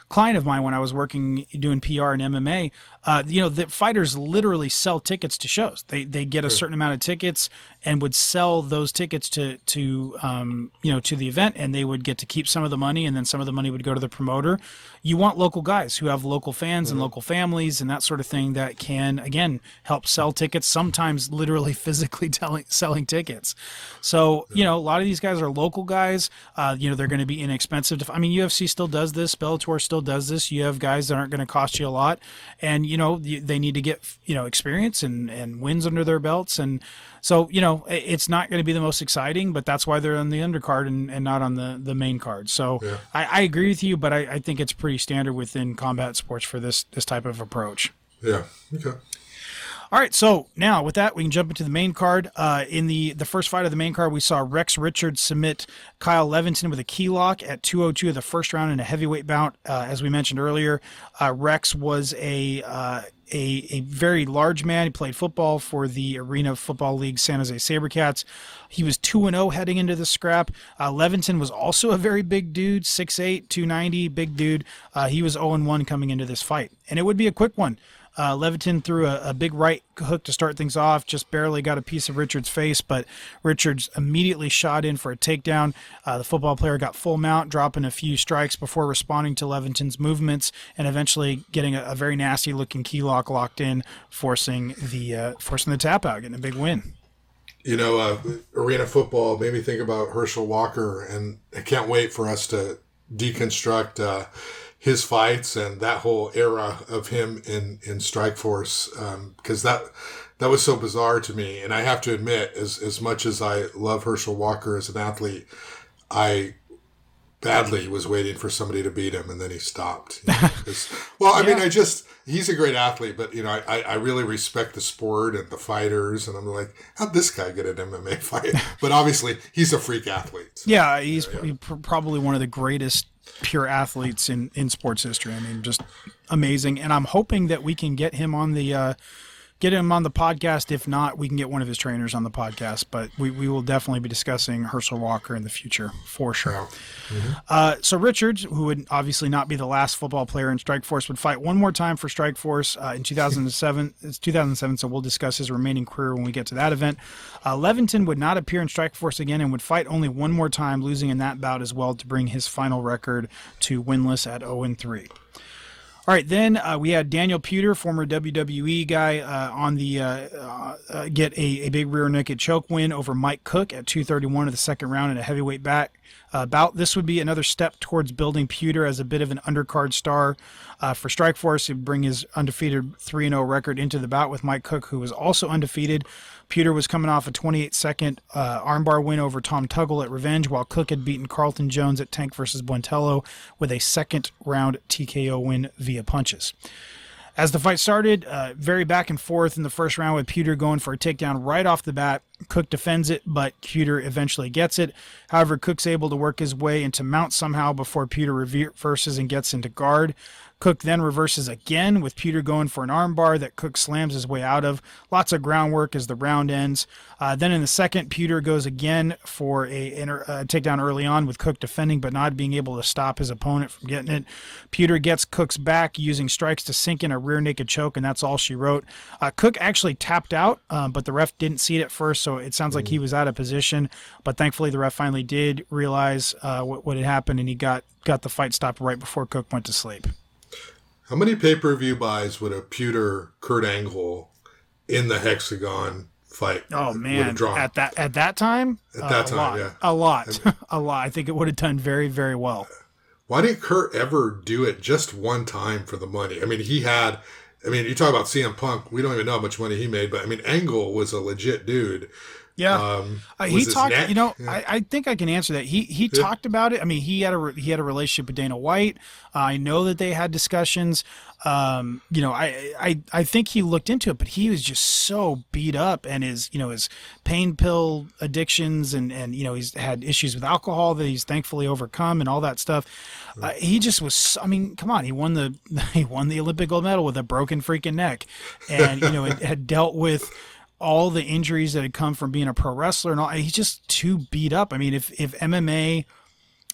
client of mine when I was working doing PR and MMA uh, you know, the fighters literally sell tickets to shows. They they get a certain amount of tickets and would sell those tickets to to um, you know to the event, and they would get to keep some of the money, and then some of the money would go to the promoter. You want local guys who have local fans mm-hmm. and local families and that sort of thing that can again help sell tickets. Sometimes literally *laughs* physically telling, selling tickets. So you know, a lot of these guys are local guys. Uh, you know, they're going to be inexpensive. To, I mean, UFC still does this. Bellator still does this. You have guys that aren't going to cost you a lot, and you know they need to get you know experience and and wins under their belts, and so you know it's not going to be the most exciting, but that's why they're on the undercard and, and not on the the main card. So yeah. I, I, agree with you, but I, I think it's pretty standard within combat sports for this this type of approach. Yeah. Okay. All right, so now with that, we can jump into the main card. Uh, in the the first fight of the main card, we saw Rex Richards submit Kyle Leventon with a key lock at 202 of the first round in a heavyweight bout. Uh, as we mentioned earlier, uh, Rex was a uh, a, a very large man. He played football for the Arena Football League San Jose SaberCats. He was 2 0 heading into the scrap. Uh, Leventon was also a very big dude, 6'8, 290, big dude. Uh, he was 0 1 coming into this fight. And it would be a quick one. Uh, Leventon threw a, a, big right hook to start things off, just barely got a piece of Richards' face, but Richards immediately shot in for a takedown. Uh, the football player got full mount, dropping a few strikes before responding to Leventon's movements and eventually getting a, a very nasty looking key lock locked in, forcing the uh, forcing the tap out, getting a big win. You know, uh, arena football made me think about Herschel Walker, and I can't wait for us to deconstruct uh, his fights and that whole era of him in in Strikeforce because um, that that was so bizarre to me. And I have to admit, as as much as I love Herschel Walker as an athlete, I badly was waiting for somebody to beat him, and then he stopped. You know, *laughs* well, I yeah. mean, I just he's a great athlete, but you know, I, I really respect the sport and the fighters, and I'm like, how'd this guy get an MMA fight? *laughs* But obviously, he's a freak athlete. So, yeah, he's yeah, yeah. probably one of the greatest pure athletes in in sports history. I mean, just amazing. And I'm hoping that we can get him on the uh, get him on the podcast. If not, we can get one of his trainers on the podcast. But we, we will definitely be discussing Herschel Walker in the future for sure. Mm-hmm. Uh, so Richards, who would obviously not be the last football player in Strikeforce, would fight one more time for Strikeforce uh, in 2007. *laughs* it's 2007, so we'll discuss his remaining career when we get to that event. Uh, Leventon would not appear in Strikeforce again and would fight only one more time, losing in that bout as well to bring his final record to winless at 0 3. All right, then uh, we had Daniel Puder, former WWE guy, uh, on the uh, uh, get a, a big rear naked choke win over Mike Cook at 231 of the second round in a heavyweight back uh, bout. This would be another step towards building Puder as a bit of an undercard star for Strikeforce. He'd bring his undefeated 3 0 record into the bout with Mike Cook, who was also undefeated. Puder was coming off a 28 second uh, armbar win over Tom Tuggle at Revenge, while Cook had beaten Carlton Jones at Tank versus Buentello with a second round TKO win via punches. As the fight started, uh, very back and forth in the first round with Puder going for a takedown right off the bat. Cook defends it, but Puder eventually gets it. However, Cook's able to work his way into mount somehow before Puder reverses and gets into guard. Cook then reverses again with Puder going for an armbar that Cook slams his way out of. Lots of groundwork as the round ends. Uh, then in the second, Puder goes again for a, a, takedown early on with Cook defending but not being able to stop his opponent from getting it. Puder gets Cook's back using strikes to sink in a rear naked choke, and that's all she wrote. Uh, Cook actually tapped out, um, but the ref didn't see it at first, so it sounds like he was out of position. But thankfully, the ref finally did realize uh, what, what had happened, and he got got the fight stopped right before Cook went to sleep. How many pay per view buys would a Puder Kurt Angle in the Hexagon fight? Oh man, at that at that time, at that uh, time, lot, yeah, a lot, *laughs* a lot. I think it would have done very very well. Why didn't Kurt ever do it just one time for the money? I mean, he had. I mean, you talk about CM Punk. We don't even know how much money he made, but I mean, Angle was a legit dude. Yeah, um, uh, he talked. You know, yeah. I, I think I can answer that. He he yeah. talked about it. I mean, he had a he had a relationship with Dana White. Uh, I know that they had discussions. Um, you know, I, I I think he looked into it, but he was just so beat up, and his you know his pain pill addictions, and and you know he's had issues with alcohol that he's thankfully overcome, and all that stuff. Uh, he just was. I mean, come on, he won the *laughs* he won the Olympic gold medal with a broken freaking neck, and you know it had dealt with all the injuries that had come from being a pro wrestler and all. He's just too beat up. I mean, if if MMA,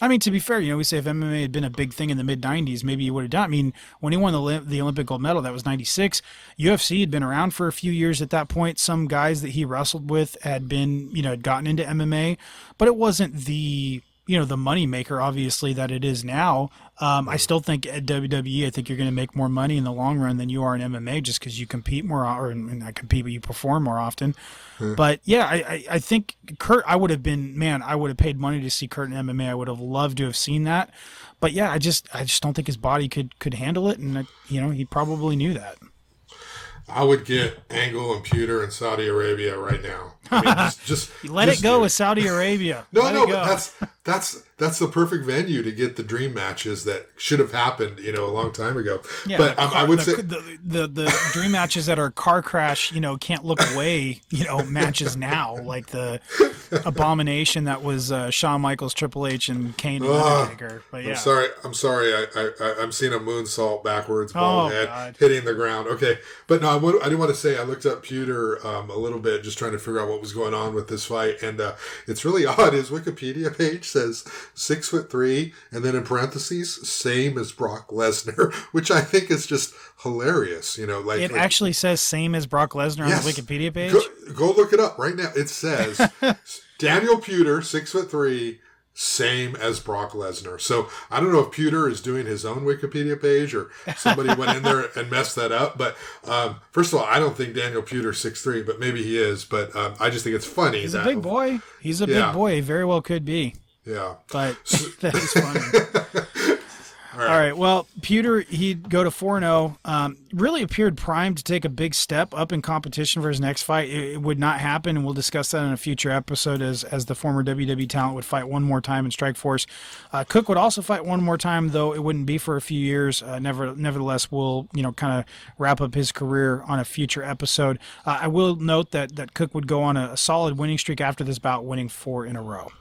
I mean, to be fair, you know, we say if MMA had been a big thing in the mid '90s, maybe he would have done. I mean, when he won the the Olympic gold medal, that was '96. UFC had been around for a few years at that point. Some guys that he wrestled with had been, you know, had gotten into MMA, but it wasn't the you know the money maker obviously that it is now um, i still think at wwe i think you're going to make more money in the long run than you are in mma just because you compete more or not compete but you perform more often. Hmm. but yeah I, I, I, think kurt i would have been man i would have paid money to see kurt in mma i would have loved to have seen that. But yeah i just i just don't think his body could could handle it and you know he probably knew that. I would get Angle and Puder in Saudi Arabia right now. I mean, just, *laughs* just Let just it go with Saudi Arabia. *laughs* No, Let no, but that's that's that's the perfect venue to get the dream matches that should have happened, you know, a long time ago. Yeah, but the um, I would the, say the, the the dream matches that are car crash, you know, can't look away, you know, matches now, like the abomination that was uh, Shawn Michaels, Triple H, and Kane and Ugh. Undertaker. But yeah, I'm sorry. I'm sorry. I, I, I'm seeing a moonsault backwards, Oh, head God. hitting the ground. Okay, but no, I, would, I didn't want to say. I looked up Puder um, a little bit, just trying to figure out what was going on with this fight, and uh, it's really *laughs* odd. His Wikipedia page says six foot three, and then in parentheses, same as Brock Lesnar, *laughs* which I think is just hilarious. You know, like it like- actually says same as Brock Lesnar Yes. on the Wikipedia page. Go, go look it up right now. It says *laughs* Daniel Puder, six foot three, same as Brock Lesnar. So I don't know if Puder is doing his own Wikipedia page or somebody went in there and messed that up. But um, first of all, I don't think Daniel Puder six three, but maybe he is. But um, I just think it's funny. He's a big boy. He's a Yeah. big boy. He very well could be, Yeah. but *laughs* that is funny. *laughs* All right. Well, Puder, he'd go to 4 0. Um, really appeared primed to take a big step up in competition for his next fight. It, it would not happen, and we'll discuss that in a future episode as, as the former WWE talent would fight one more time in Strikeforce. Uh, Cook would also fight one more time, though it wouldn't be for a few years. Uh, never, nevertheless, we'll you know kind of wrap up his career on a future episode. Uh, I will note that that Cook would go on a, a solid winning streak after this bout, winning four in a row.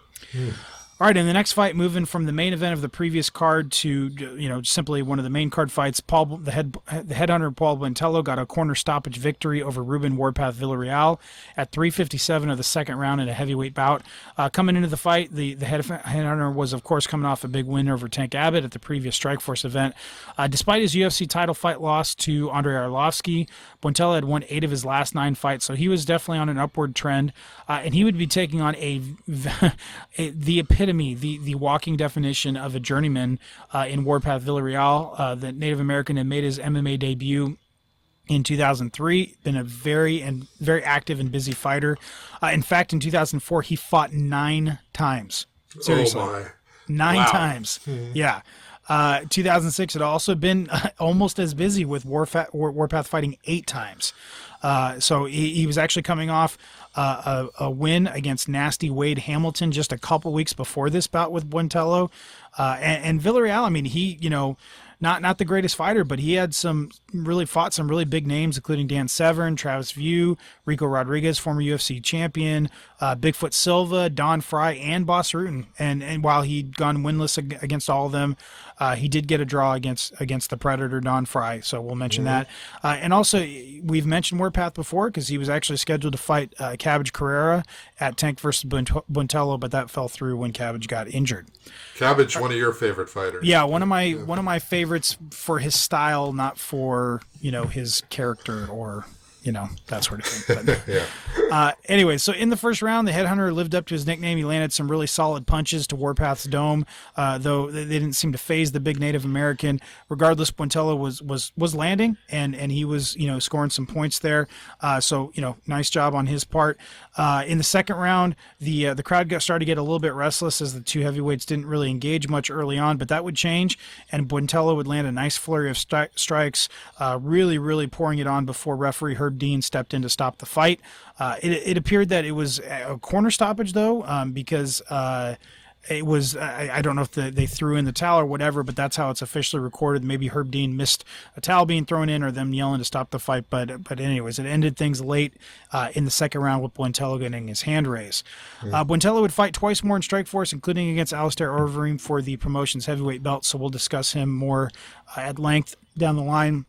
All right, in the next fight, moving from the main event of the previous card to you know simply one of the main card fights, Paul the head the headhunter Paul Buentello got a corner stoppage victory over Ruben Warpath Villarreal at 3:57 of the second round in a heavyweight bout. Uh, coming into the fight, the the head headhunter was of course coming off a big win over Tank Abbott at the previous Strikeforce event. Uh, despite his UFC title fight loss to Andrei Arlovski, Buentello had won eight of his last nine fights, so he was definitely on an upward trend, uh, and he would be taking on a, *laughs* a the epitome, the the walking definition of a journeyman uh, in Warpath Villarreal. Uh, the Native American had made his MMA debut in 2003 been a very and very active and busy fighter. Uh, in fact in 2004 he fought nine times. Seriously. Oh nine Wow. times. Yeah. Uh, 2006 had also been almost as busy with Warfa- War- warpath fighting eight times. Uh, so he, he was actually coming off a, a win against nasty Wade Hamilton just a couple weeks before this bout with Buentello. Uh, and, and Villarreal, I mean, he, you know, not not the greatest fighter, but he had some really fought some really big names, including Dan Severn, Travis Wiuff, Ricco Rodriguez, former UFC champion, uh, Bigfoot Silva, Don Frye, and Bas Rutten. And and while he'd gone winless against all of them, uh, he did get a draw against against the Predator Don Frye. So we'll mention that. Uh, and also we've mentioned Warpath before because he was actually scheduled to fight uh, Cabbage Correira at Tank versus Bunt- Buntello, but that fell through when Cabbage got injured. Cabbage, one of your favorite fighters. Yeah, one of my one of my favorites for his style, not for you know his character or you know that sort of thing. But, *laughs* Yeah. uh, anyway, so in the first round, the headhunter lived up to his nickname. He landed some really solid punches to Warpath's dome, uh, though they didn't seem to phase the big Native American. Regardless, Buentello was was was landing and and he was you know scoring some points there. Uh, so you know, nice job on his part. Uh, in the second round, the uh, the crowd got started to get a little bit restless as the two heavyweights didn't really engage much early on, but that would change, and Buentello would land a nice flurry of stri- strikes, uh, really really pouring it on before referee Herb Dean stepped in to stop the fight. Uh, it, it appeared that it was a corner stoppage though, um, because. Uh, it was I, I don't know if the, they threw in the towel or whatever, but that's how it's officially recorded. Maybe Herb Dean missed a towel being thrown in or them yelling to stop the fight. But but anyways, it ended things late uh, in the second round with Buentello getting his hand raised. Uh, Buentello would fight twice more in Strikeforce, including against Alistair Overeem for the promotion's heavyweight belt. So we'll discuss him more uh, at length down the line.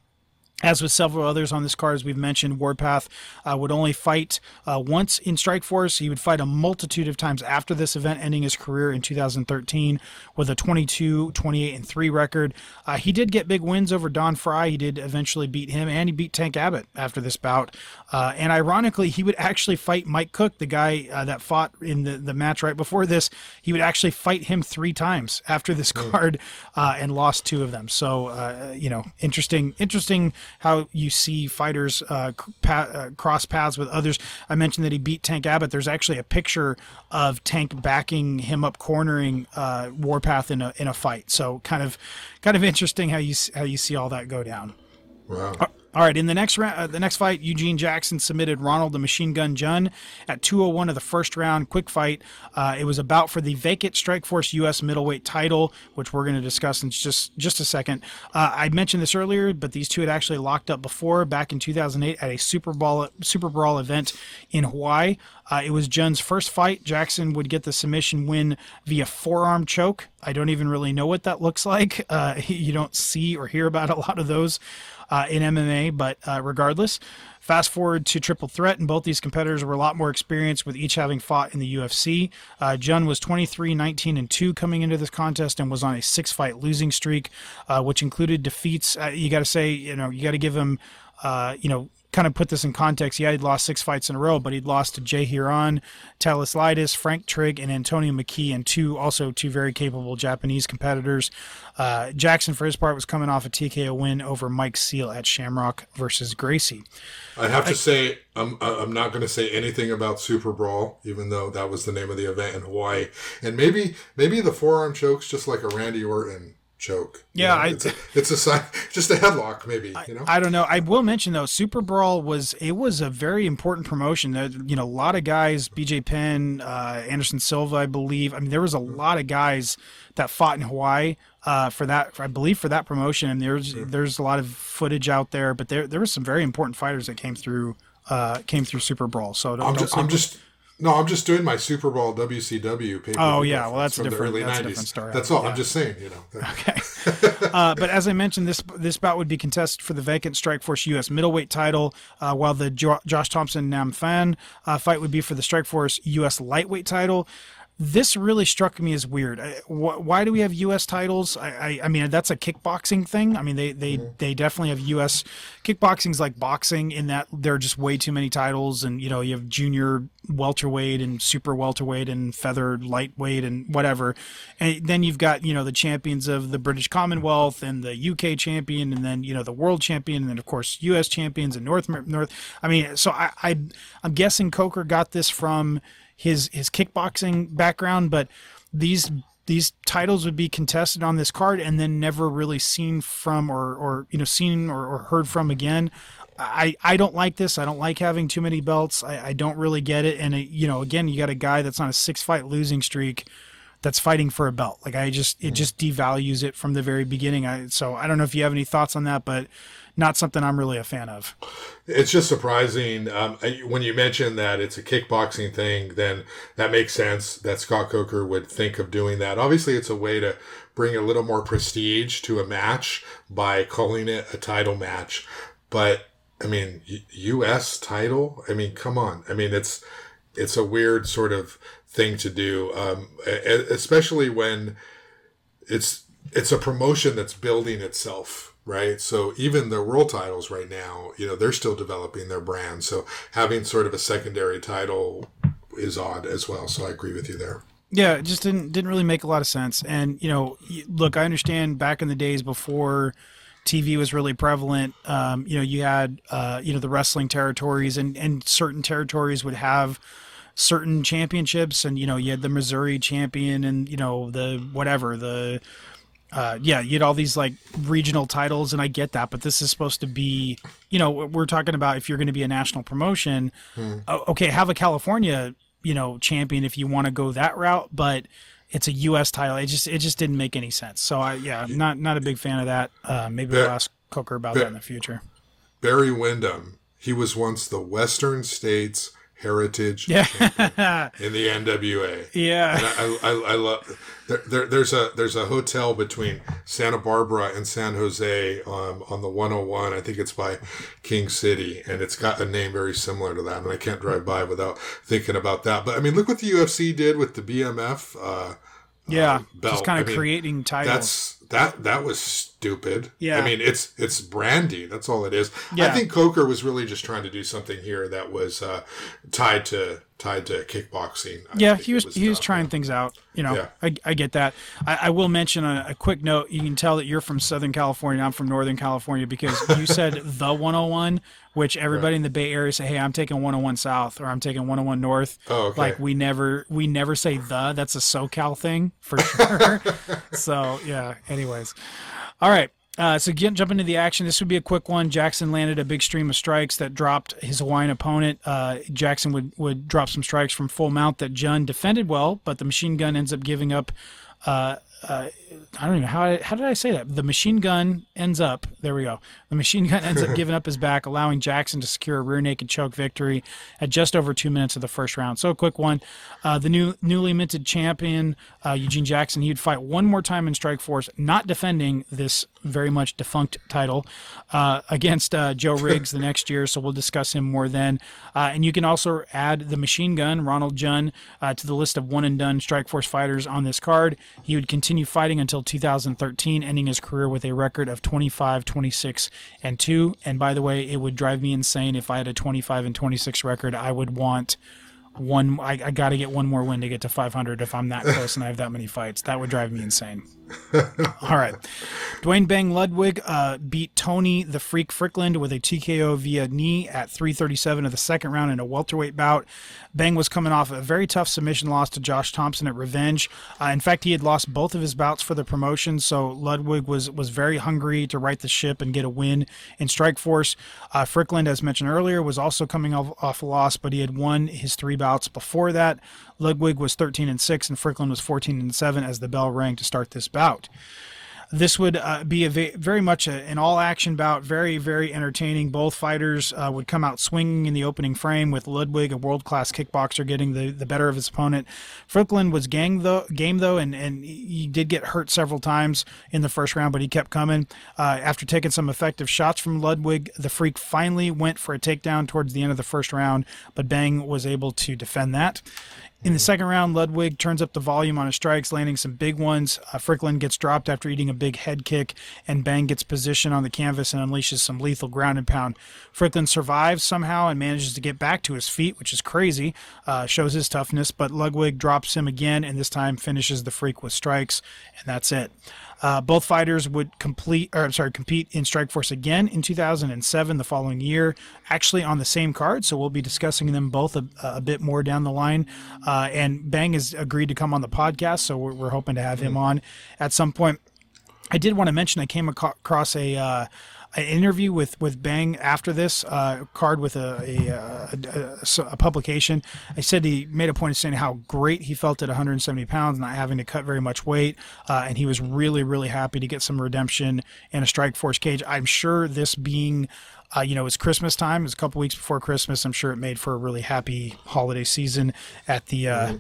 As with several others on this card, as we've mentioned, Warpath uh, would only fight uh, once in Strikeforce. He would fight a multitude of times after this event, ending his career in 2013 with a 22, 28, and 3 record. Uh, he did get big wins over Don Frye. He did eventually beat him, and he beat Tank Abbott after this bout. Uh, and ironically, he would actually fight Mike Cook, the guy uh, that fought in the, the match right before this. He would actually fight him three times after this card uh, and lost two of them. So, uh, you know, interesting, interesting how you see fighters uh, pa- uh, cross paths with others. I mentioned that he beat Tank Abbott. There's actually a picture of Tank backing him up, cornering uh, Warpath in a in a fight. So kind of kind of interesting how you how you see all that go down. Wow. All right, in the next round, uh, the next fight, Eugene Jackson submitted Ronald the Machine Gun Jhun at 201 of the first round. Quick fight. Uh, it was about for the vacant Strikeforce U.S. middleweight title, which we're going to discuss in just just a second. Uh, I mentioned this earlier, but these two had actually locked up before back in 2008 at a Super Bowl Super Brawl event in Hawaii. Uh, it was Jhun's first fight. Jackson would get the submission win via forearm choke. I don't even really know what that looks like. Uh, *laughs* you don't see or hear about a lot of those uh, in MMA, but uh, regardless, fast forward to Triple Threat, and both these competitors were a lot more experienced with each having fought in the UFC. Uh, Jhun was 23, 19, and 2 coming into this contest and was on a six fight losing streak, uh, which included defeats. Uh, you got to say, you know, you got to give him, uh, you know, kind of put this in context, yeah, he'd lost six fights in a row, but he'd lost to Jay Hieron, Thales Leites, Frank Trigg, and Antonio McKee, and two also two very capable Japanese competitors. Uh, Jackson, for his part, was coming off a TKO win over Mike Seal at Shamrock versus Gracie. I have to say, I'm I'm not going to say anything about Super Brawl, even though that was the name of the event in Hawaii, and maybe maybe the forearm chokes just like a Randy Orton choke. Yeah, you know, I, it's, a, it's a sign, *laughs* just a headlock, maybe. You know, I, I don't know. I will mention though, Super Brawl was it was a very important promotion. That you know, a lot of guys, BJ Penn, uh, Anderson Silva, I believe. I mean, there was a lot of guys that fought in Hawaii uh, for that. I believe for that promotion, and there's there's a lot of footage out there. But there there was some very important fighters that came through uh, came through Super Brawl. So don't, I'm just, I'm just no, I'm just doing my Super Bowl WCW paper. Oh yeah, well that's a different that's a different story. That's all. Yeah. I'm just saying, you know. *laughs* Okay. uh, but as I mentioned, this this bout would be contested for the vacant Strikeforce U.S. middleweight title, uh, while the jo- Josh Thomson Nam Phan uh, fight would be for the Strikeforce U.S. lightweight title this really struck me as weird. I, wh- why do we have U.S. titles? I, I, I, mean, that's a kickboxing thing. I mean, they they, mm-hmm. they definitely have U.S. kickboxing's like boxing in that there are just way too many titles, and you know you have junior welterweight and super welterweight and feather lightweight and whatever, and then you've got you know the champions of the British Commonwealth and the UK champion, and then you know the world champion, and then of course U.S. champions and North North. I mean, so I, I I'm guessing Coker got this from his his kickboxing background, but these these titles would be contested on this card and then never really seen from or or you know seen or, or heard from again. I, I don't like this. I don't like having too many belts. I, I don't really get it. And, it, you know, again, you got a guy that's on a six fight losing streak that's fighting for a belt. Like I just, it just devalues it from the very beginning. I, so I don't know if you have any thoughts on that, but not something I'm really a fan of. It's just surprising um, when you mention that it's a kickboxing thing. Then that makes sense that Scott Coker would think of doing that. Obviously, it's a way to bring a little more prestige to a match by calling it a title match. But I mean, U.S. title. I mean, come on. I mean, it's it's a weird sort of thing to do, um, especially when it's it's a promotion that's building itself right? So even the world titles right now, you know, they're still developing their brand. So having sort of a secondary title is odd as well. So I agree with you there. Yeah, it just didn't didn't really make a lot of sense. And you know, look, I understand back in the days before TV was really prevalent. Um, you know, you had uh, you know the wrestling territories, and and certain territories would have certain championships, and you know you had the Missouri champion, and you know the whatever the uh, yeah, you had all these like regional titles, and I get that, but this is supposed to be, you know, we're talking about if you're going to be a national promotion, hmm. okay, have a California, you know, champion if you want to go that route, but it's a U.S. title. It just it just didn't make any sense. So I yeah, not not a big fan of that. Uh, maybe we'll ask Coker about that in the future. Barry Windham, he was once the Western States heritage yeah. in the *laughs* NWA. Yeah, and I, I, I love. There, there, there's a there's a hotel between Santa Barbara and San Jose um, on the 101. I think it's by King City, and it's got a name very similar to that. And I can't drive by without thinking about that. But I mean, look what the UFC did with the BMF. Uh, yeah, uh, belt. just kind of I mean, creating titles. That's that that was stupid. Yeah. I mean, it's it's brandy. That's all it is. Yeah. I think Coker was really just trying to do something here that was uh, tied to tied to kickboxing. I yeah, he was, was, he was trying things out. You know, yeah. I, I get that. I, I will mention a, a, quick note. You can tell that you're from Southern California. I'm from Northern California because *laughs* you said the 101, which everybody right. in the Bay Area say, "Hey, I'm taking 101 South" or "I'm taking 101 North." Oh, okay. Like we never we never say the. That's a SoCal thing for *laughs* sure. so yeah. Anyways, all right. Uh, so again, jump into the action. This would be a quick one. Jackson landed a big stream of strikes that dropped his Hawaiian opponent. Uh, Jackson would, would drop some strikes from full mount that Jhun defended well, but the machine gun ends up giving up uh, uh, I don't even know how how did I say that? The machine gun ends up there we go. The machine gun ends up *laughs* giving up his back, allowing Jackson to secure a rear naked choke victory at just over two minutes of the first round. So a quick one. Uh, the new newly minted champion uh, Eugene Jackson, he'd fight one more time in Strikeforce, not defending this very much defunct title uh, against uh, Joe *laughs* Riggs the next year. So we'll discuss him more then. Uh, and you can also add the machine gun Ronald Jhun to the list of one and done Strikeforce fighters on this card. He would continue fighting until 2013, ending his career with a record of 25, 26, and 2. And by the way, it would drive me insane if I had a 25 and 26 record. I would want one I, I got to get one more win to get to 500 if I'm that close and I have that many fights. That would drive me insane. *laughs* All right. Duane Bang Ludwig uh, beat Tony the Freak Fryklund with a TKO via knee at 337 of the second round in a welterweight bout. Bang was coming off a very tough submission loss to Josh Thomson at Revenge. Uh, in fact, he had lost both of his bouts for the promotion, so Ludwig was was very hungry to right the ship and get a win in Strikeforce. Uh, Fryklund, as mentioned earlier, was also coming off, off a loss, but he had won his three bouts before that. Ludwig was 13 and 6 and Fryklund was 14 and 7 as the bell rang to start this bout. This would uh, be a very much a, an all action bout, very, very entertaining. Both fighters uh, would come out swinging in the opening frame, with Ludwig, a world class kickboxer, getting the, the better of his opponent. Fryklund was gang though, game though, and, and he did get hurt several times in the first round, but he kept coming. Uh, after taking some effective shots from Ludwig, the Freak finally went for a takedown towards the end of the first round, but Bang was able to defend that. In the second round, Ludwig turns up the volume on his strikes, landing some big ones. Uh, Fryklund gets dropped after eating a big head kick, and Bang gets position on the canvas and unleashes some lethal ground and pound. Fryklund survives somehow and manages to get back to his feet, which is crazy, uh, shows his toughness, but Ludwig drops him again and this time finishes the Freak with strikes, and that's it. Uh, both fighters would complete, or I'm sorry, compete in Strikeforce again in 2007, the following year, actually on the same card. So we'll be discussing them both a, a bit more down the line. Uh, and Bang has agreed to come on the podcast, so we're, we're hoping to have him on at some point. I did want to mention I came across a. Uh, an interview with with Bang after this uh, card with a a, a, a, publication. I said he made a point of saying how great he felt at 170 pounds, not having to cut very much weight, uh, and he was really really happy to get some redemption in a Strikeforce cage. I'm sure this being uh, you know, it's Christmas time. It's a couple weeks before Christmas. I'm sure it made for a really happy holiday season at the uh, mm-hmm.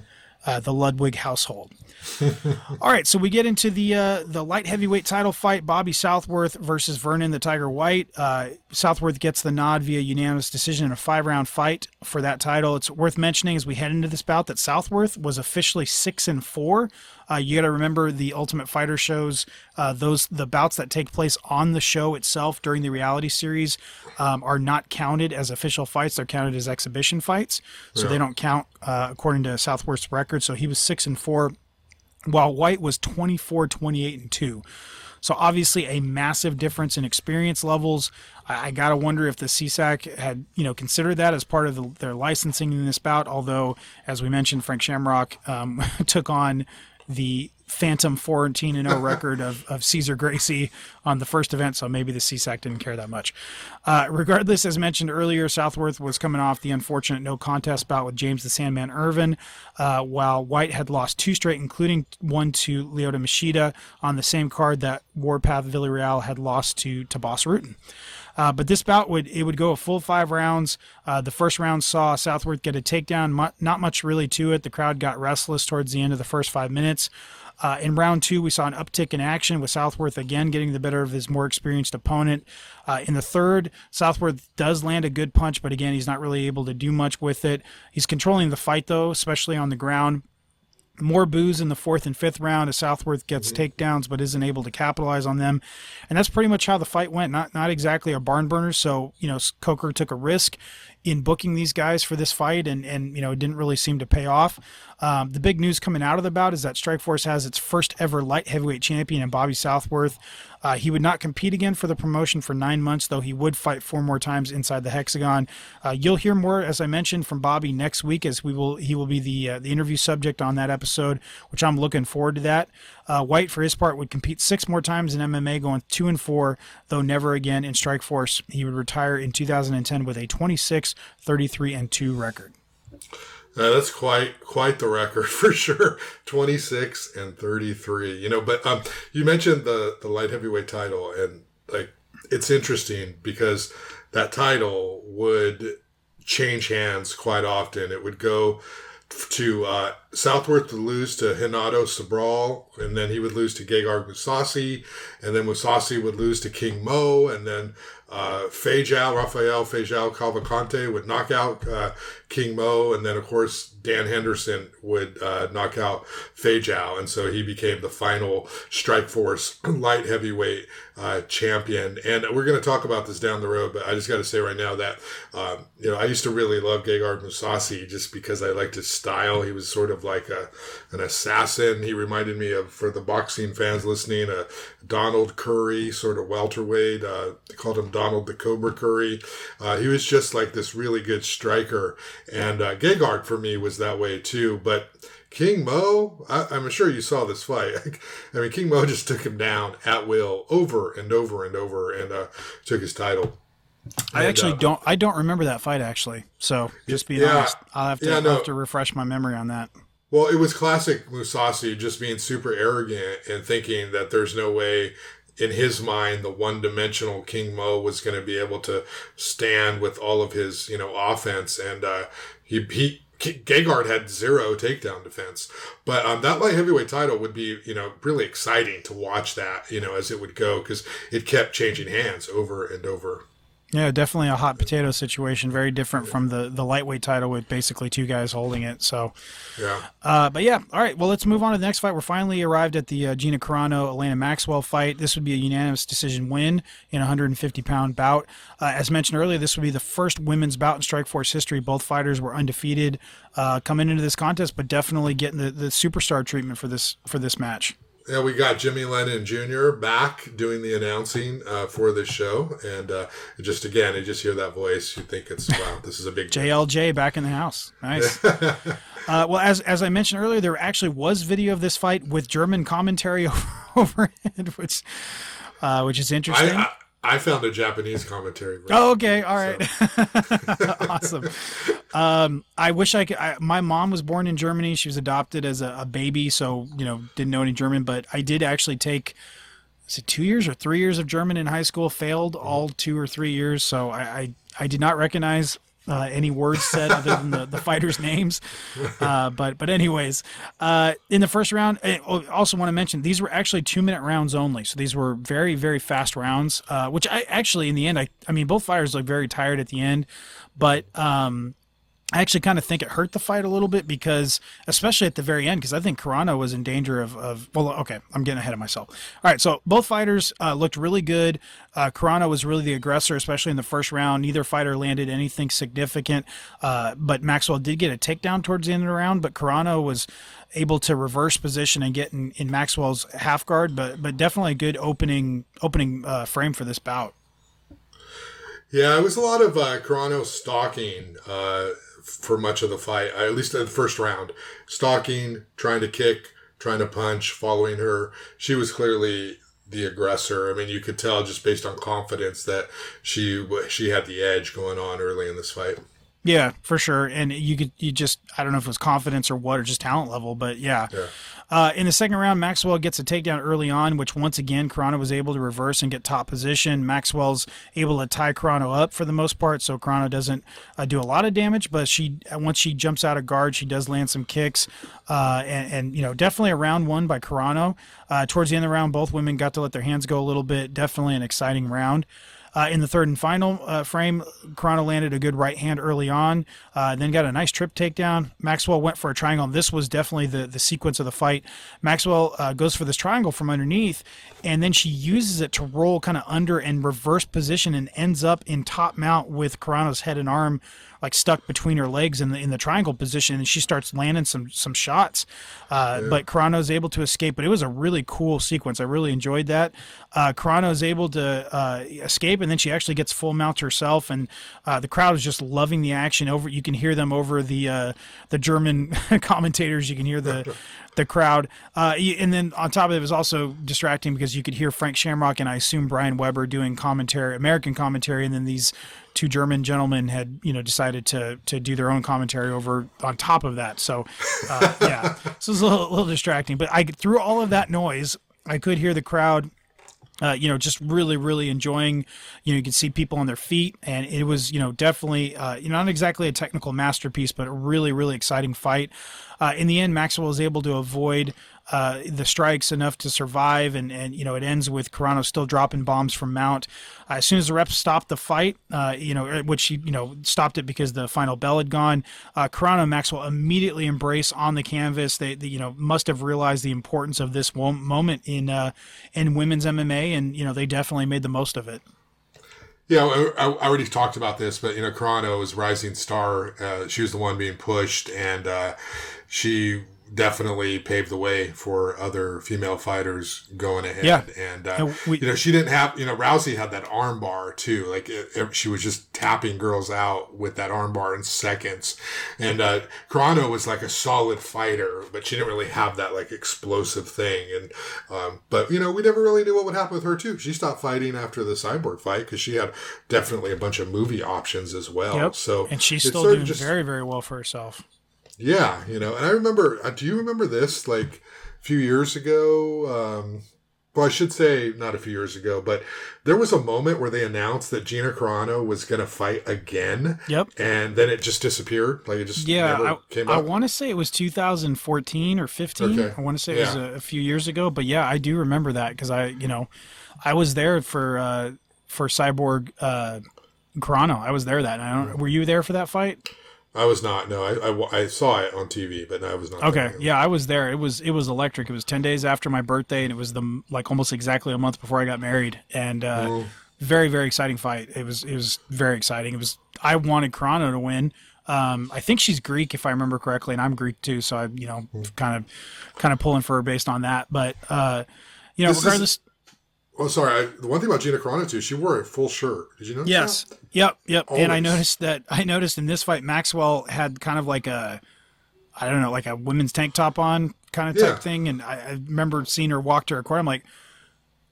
Uh, the Ludwig household. *laughs* All right, so we get into the uh, the light heavyweight title fight: Bobby Southworth versus Vernon the Tiger White. Uh, Southworth gets the nod via unanimous decision in a five round fight for that title. It's worth mentioning as we head into this bout that Southworth was officially six and four. Uh, you got to remember the Ultimate Fighter shows; uh, those the bouts that take place on the show itself during the reality series um, are not counted as official fights; they're counted as exhibition fights, so yeah. they don't count uh, according to Southworth's record. So he was six and four while White was 24, 28, and 2. So obviously a massive difference in experience levels. I, I gotta wonder if the CSAC had you know considered that as part of the, their licensing in this bout. Although, as we mentioned, Frank Shamrock um, *laughs* took on the phantom 14 and 0 *laughs* record of, of Cesar Gracie on the first event, so maybe the CSAC didn't care that much. Uh, regardless, as mentioned earlier, Southworth was coming off the unfortunate no contest bout with James the Sandman Irvin, uh, while White had lost two straight, including one to Lyoto Machida on the same card that Warpath Villarreal had lost to, to Bas Rutten. Uh, but this bout would it would go a full five rounds. Uh, the first round saw Southworth get a takedown. not much really to it. The crowd got restless towards the end of the first five minutes. Uh, in round two, we saw an uptick in action with Southworth again getting the better of his more experienced opponent. Uh, in the third, Southworth does land a good punch, but again, he's not really able to do much with it. He's controlling the fight, though, especially on the ground more boos in the fourth and fifth round as Southworth gets mm-hmm. takedowns but isn't able to capitalize on them. And that's pretty much how the fight went. Not not exactly a barn burner. So, you know, Coker took a risk in booking these guys for this fight, and and you know it didn't really seem to pay off. Um, the big news coming out of the bout is that Strikeforce has its first ever light heavyweight champion in Bobby Southworth. Uh, he would not compete again for the promotion for nine months, though he would fight four more times inside the hexagon. Uh, you'll hear more, as I mentioned, from Bobby next week, as we will he will be the uh, the interview subject on that episode, which I'm looking forward to that. Uh, White, for his part, would compete six more times in MMA, going two and four, though never again in Strikeforce. He would retire in 2010 with a 26, 33, and two record. Uh, that's quite quite the record *laughs* for sure. Twenty six and thirty three. You know, but um, you mentioned the the light heavyweight title, and like it's interesting because that title would change hands quite often. It would go to uh, Southworth to lose to Renato Sobral, and then he would lose to Gegard Mousasi, and then Mousasi would lose to King Mo, and then uh, Feijão, Rafael Feijão Cavalcante would knock out uh, King Mo, and then of course Dan Henderson would uh, knock out Feijão, and so he became the final Strikeforce *clears throat* light heavyweight uh, champion. And we're going to talk about this down the road, but I just got to say right now that um, you know I used to really love Gegard Mousasi just because I liked his style. He was sort of like a an assassin. He reminded me of for the boxing fans listening, a Donald Curry, sort of welterweight. Uh, they called him Donald the Cobra Curry. Uh, he was just like this really good striker, and uh, Gegard for me was that way too. But King Mo, I, am sure you saw this fight. *laughs* I mean, King Mo just took him down at will over and over and over, and uh, took his title. I and, actually uh, don't. I don't remember that fight actually. So just be yeah, honest, I'll have to yeah, no. have to refresh my memory on that. Well, it was classic Mousasi just being super arrogant and thinking that there's no way in his mind the one-dimensional King Mo was going to be able to stand with all of his, you know, offense and uh, he he Gegard had zero takedown defense, but um, that light heavyweight title would be, you know, really exciting to watch that, you know, as it would go because it kept changing hands over and over. Yeah, definitely a hot potato situation. Very different from the the lightweight title with basically two guys holding it. So, yeah. Uh, but yeah, all right. Well, let's move on to the next fight. We're finally arrived at the uh, Gina Carano Elaina Maxwell fight. This would be a unanimous decision win in a 150 pound bout. Uh, as mentioned earlier, this would be the first women's bout in Strikeforce history. Both fighters were undefeated uh, coming into this contest, but definitely getting the, the superstar treatment for this for this match. Yeah, we got Jimmy Lennon Jr. back doing the announcing uh, for this show, and uh, just again, you just hear that voice, you think it's wow, this is a big JLJ back in the house. Nice. *laughs* uh, well, as as I mentioned earlier, there actually was video of this fight with German commentary *laughs* over, overhead, which uh, which is interesting. I, I, I found a Japanese commentary. Version, oh, okay, all right, so. *laughs* awesome. Um, I wish I could. I, my mom was born in Germany. She was adopted as a, a, baby, so you know didn't know any German. But I did actually take, is it two years or three years of German in high school? Failed all two or three years, so I I, I did not recognize uh, any words said other than the, the fighters' names. *laughs* Uh, but but anyways, uh, in the first round, I also want to mention these were actually two minute rounds only. So these were very very fast rounds, uh, which I actually in the end I I mean both fighters looked very tired at the end, but um, I actually kind of think it hurt the fight a little bit because, especially at the very end, because I think Carano was in danger of, of, well, okay, I'm getting ahead of myself. All right, so both fighters uh, looked really good. Uh, Carano was really the aggressor, especially in the first round. Neither fighter landed anything significant, uh, but Maxwell did get a takedown towards the end of the round, but Carano was able to reverse position and get in, in Maxwell's half guard, but but definitely a good opening opening uh, frame for this bout. Yeah, it was a lot of uh, Carano stalking uh, for much of the fight, at least in the first round. Stalking, trying to kick, trying to punch, following her. She was clearly the aggressor. I mean, you could tell just based on confidence that she she had the edge going on early in this fight. Yeah, for sure. And you could you just I don't know if it was confidence or what or just talent level, but yeah. yeah. Uh, in the second round, Maxwell gets a takedown early on, which once again Carano was able to reverse and get top position. Maxwell's able to tie Carano up for the most part, so Carano doesn't uh, do a lot of damage. But she once she jumps out of guard, she does land some kicks, uh, and, and, you know definitely a round one by Carano. Uh, towards the end of the round, both women got to let their hands go a little bit. Definitely an exciting round. Uh, in the third and final uh, frame, Carano landed a good right hand early on, uh, then got a nice trip takedown. Maxwell went for a triangle. This was definitely the, the sequence of the fight. Maxwell uh, goes for this triangle from underneath, and then she uses it to roll kind of under and reverse position and ends up in top mount with Carano's head and arm like stuck between her legs in the in the triangle position, and she starts landing some some shots. Uh, yeah. But Carano's able to escape. But it was a really cool sequence. I really enjoyed that. Uh, Carano's able to uh, escape, and then she actually gets full mount herself, and uh, the crowd is just loving the action. Over you can hear them over the uh, the German *laughs* commentators. You can hear the the crowd. Uh, and then on top of it, it was also distracting because you could hear Frank Shamrock and I assume Brian Weber doing commentary, American commentary, and then these two German gentlemen had you know decided to to do their own commentary over on top of that. So uh, *laughs* yeah, so it was a little, a little distracting. But I through all of that noise, I could hear the crowd uh, you know, just really, really enjoying. You know, you could see people on their feet, and it was, you know, definitely, uh, you know, not exactly a technical masterpiece, but a really, really exciting fight. Uh, in the end, Maxwell is able to avoid uh, the strikes enough to survive, and, and you know it ends with Carano still dropping bombs from Mount. Uh, as soon as the reps stopped the fight, uh, you know uh, which he you know stopped it because the final bell had gone. Uh, Carano and Maxwell immediately embrace on the canvas. They, they, you know must have realized the importance of this moment in uh, in women's MMA, and you know they definitely made the most of it. Yeah, I, I, already talked about this, but you know, Carano was rising star. Uh, she was the one being pushed, and uh, she definitely paved the way for other female fighters going ahead. Yeah. And, uh, we, you know, she didn't have, you know, Rousey had that arm bar too. Like it, it, she was just tapping girls out with that arm bar in seconds. And, uh, Carano was like a solid fighter, but she didn't really have that like explosive thing. And, um, but you know, we never really knew what would happen with her too. She stopped fighting after the cyborg fight because she had definitely a bunch of movie options as well. Yep. So, and she's still doing just, very, very well for herself. Yeah, you know, and I remember. Uh, do you remember this? Like a few years ago. Um, well, I should say not a few years ago, but there was a moment where they announced that Gina Carano was going to fight again. Yep. And then it just disappeared. Like it just yeah. I, I want to say it was 2014 or 15. Okay. I want to say it yeah. was a, a, few years ago, but yeah, I do remember that because I, you know, I was there for uh, for Cyborg uh, Carano. I was there that. I don't. Were you there for that fight? I was not. No, I, I, I, saw it on TV, but I was not. Okay, yeah, I was there. It was it was electric. It was ten days after my birthday, and it was the like almost exactly a month before I got married. And uh, mm. very very exciting fight. It was it was very exciting. It was I wanted Carano to win. Um, I think she's Greek if I remember correctly, and I'm Greek too. So I you know mm. kind of kind of pulling for her based on that. But uh, you know, this regardless. Is- Oh, sorry. I, the one thing about Gina Carano too, she wore a full shirt. Did you notice? Yes. That? Yep. Yep. Always. And I noticed that. I noticed in this fight, Maxwell had kind of like a, I don't know, like a women's tank top on kind of type yeah. thing. And I, I, remember seeing her walk to her court. I'm like,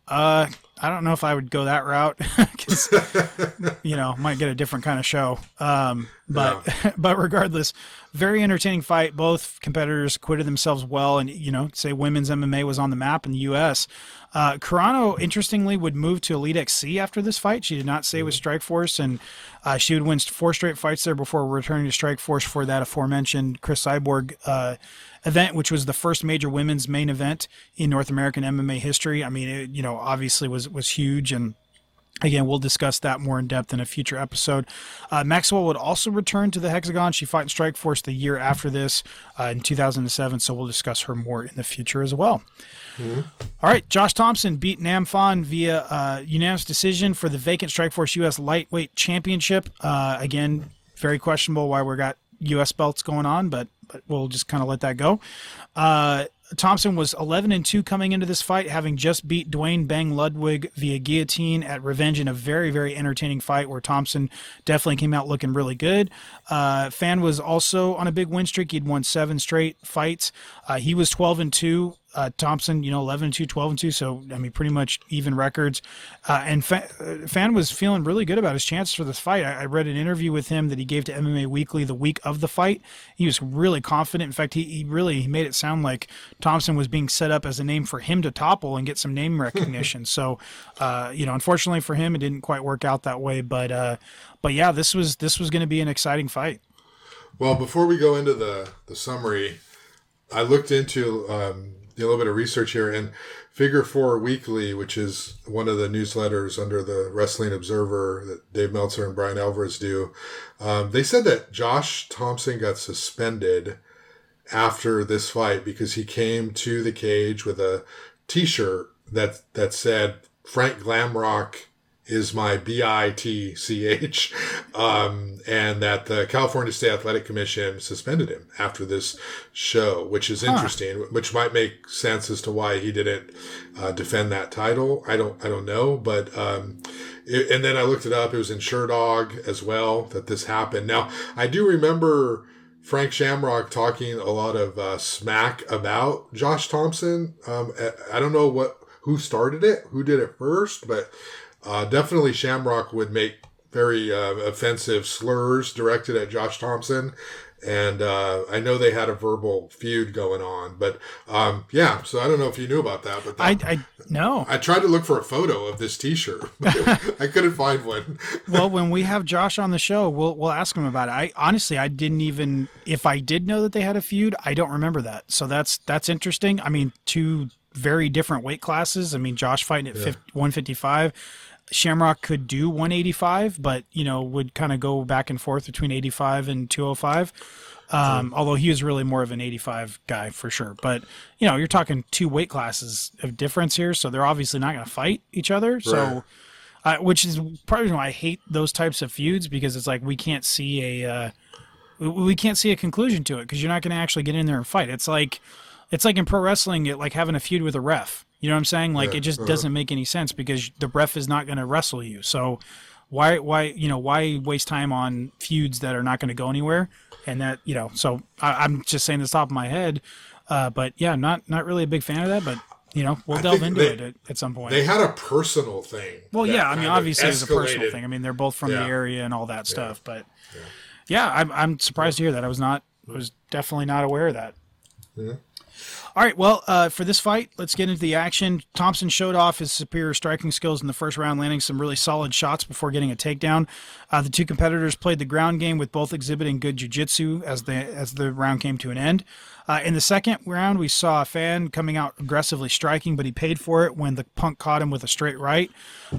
uh, I don't know if I would go that route *laughs* because *laughs* you know might get a different kind of show. Um, but yeah. *laughs* but regardless, very entertaining fight. Both competitors acquitted themselves well, and you know, say women's MMA was on the map in the U.S. Uh, Carano, interestingly, would move to Elite XC after this fight. She did not say with mm-hmm. Strikeforce, and uh, she would win four straight fights there before returning to Strikeforce for that aforementioned Cris Cyborg uh, event, which was the first major women's main event in North American MMA history. I mean, it, you know, obviously was was huge and. Again, we'll discuss that more in depth in a future episode. Uh, Maxwell would also return to the Hexagon. She fought in Strikeforce the year after this uh, in 2007, so we'll discuss her more in the future as well. Mm-hmm. All right, Josh Thomson beat Nam Phan via uh, unanimous decision for the vacant Strikeforce U.S. Lightweight Championship. Uh, again, very questionable why we got U.S. belts going on, but but we'll just kind of let that go. Thomson was 11 and 2 coming into this fight, having just beat Duane Bang Ludwig via guillotine at Revenge in a very, very entertaining fight where Thomson definitely came out looking really good. Uh, Phan was also on a big win streak. He'd won seven straight fights. Uh, he was 12 and 2 uh, Thomson, you know, 11 and 2, 12 and 2. So, I mean, pretty much even records. Uh, and Phan was feeling really good about his chances for this fight. I, I, read an interview with him that he gave to MMA Weekly the week of the fight. He was really confident. In fact, he, he really made it sound like Thomson was being set up as a name for him to topple and get some name *laughs* recognition. so, uh, you know, unfortunately for him, it didn't quite work out that way. But, uh, but yeah, this was this was going to be an exciting fight. Well, before we go into the the summary, I looked into um, a little bit of research here, and Figure Four Weekly, which is one of the newsletters under the Wrestling Observer that Dave Meltzer and Bryan Alvarez do, um, they said that Josh Thomson got suspended after this fight because he came to the cage with a T-shirt that that said Frank Glamrock is my B I T C H, um, and that the California State Athletic Commission suspended him after this show, which is interesting, huh. which might make sense as to why he didn't uh, defend that title. I don't, I don't know, but um, it, and then I looked it up. It was in Sherdog as well that this happened. Now I do remember. Frank Shamrock talking a lot of uh, smack about Josh Thomson. Um, I don't know what who started it, who did it first, but uh, definitely, Shamrock would make very uh, offensive slurs directed at Josh Thomson. And uh, I know they had a verbal feud going on, but um, yeah. So I don't know if you knew about that, but that, I, I no. I tried to look for a photo of this T-shirt. *laughs* I *laughs* couldn't find one. well, when we *laughs* have Josh on the show, we'll we'll ask him about it. I honestly, I didn't even if I did know that they had a feud, I don't remember that. So that's that's interesting. I mean, two very different weight classes. I mean, Josh fighting at yeah. 50, 155 Shamrock could do 185, but you know would kind of go back and forth between 85 and 205. Um, although he was really more of an 85 guy for sure. But you know, you're talking two weight classes of difference here, so they're obviously not going to fight each other. Right. So, uh, which is probably why I hate those types of feuds because it's like we can't see a uh, we can't see a conclusion to it because you're not going to actually get in there and fight. It's like it's like in pro wrestling, it, like having a feud with a ref. You know what I'm saying? Like yeah. it just uh-huh. doesn't make any sense because the ref is not going to wrestle you. So why why you know why waste time on feuds that are not going to go anywhere? And that you know, so I, am just saying this top of my head. Uh, but yeah, not not really a big fan of that. But you know, we'll I delve into they, it at, at, some point. They had a personal thing. Well, yeah, I mean, obviously it's a personal thing. I mean, they're both from yeah. the area and all that stuff. Yeah. But yeah, yeah I'm, I'm surprised to hear that. I was not was definitely not aware of that. Mm-hmm. All right, well, uh, for this fight, let's get into the action. Thomson showed off his superior striking skills in the first round, landing some really solid shots before getting a takedown. Uh, the two competitors played the ground game with both exhibiting good jiu-jitsu as the as the round came to an end. Uh, in the second round, we saw Phan coming out aggressively striking, but he paid for it when the punk caught him with a straight right.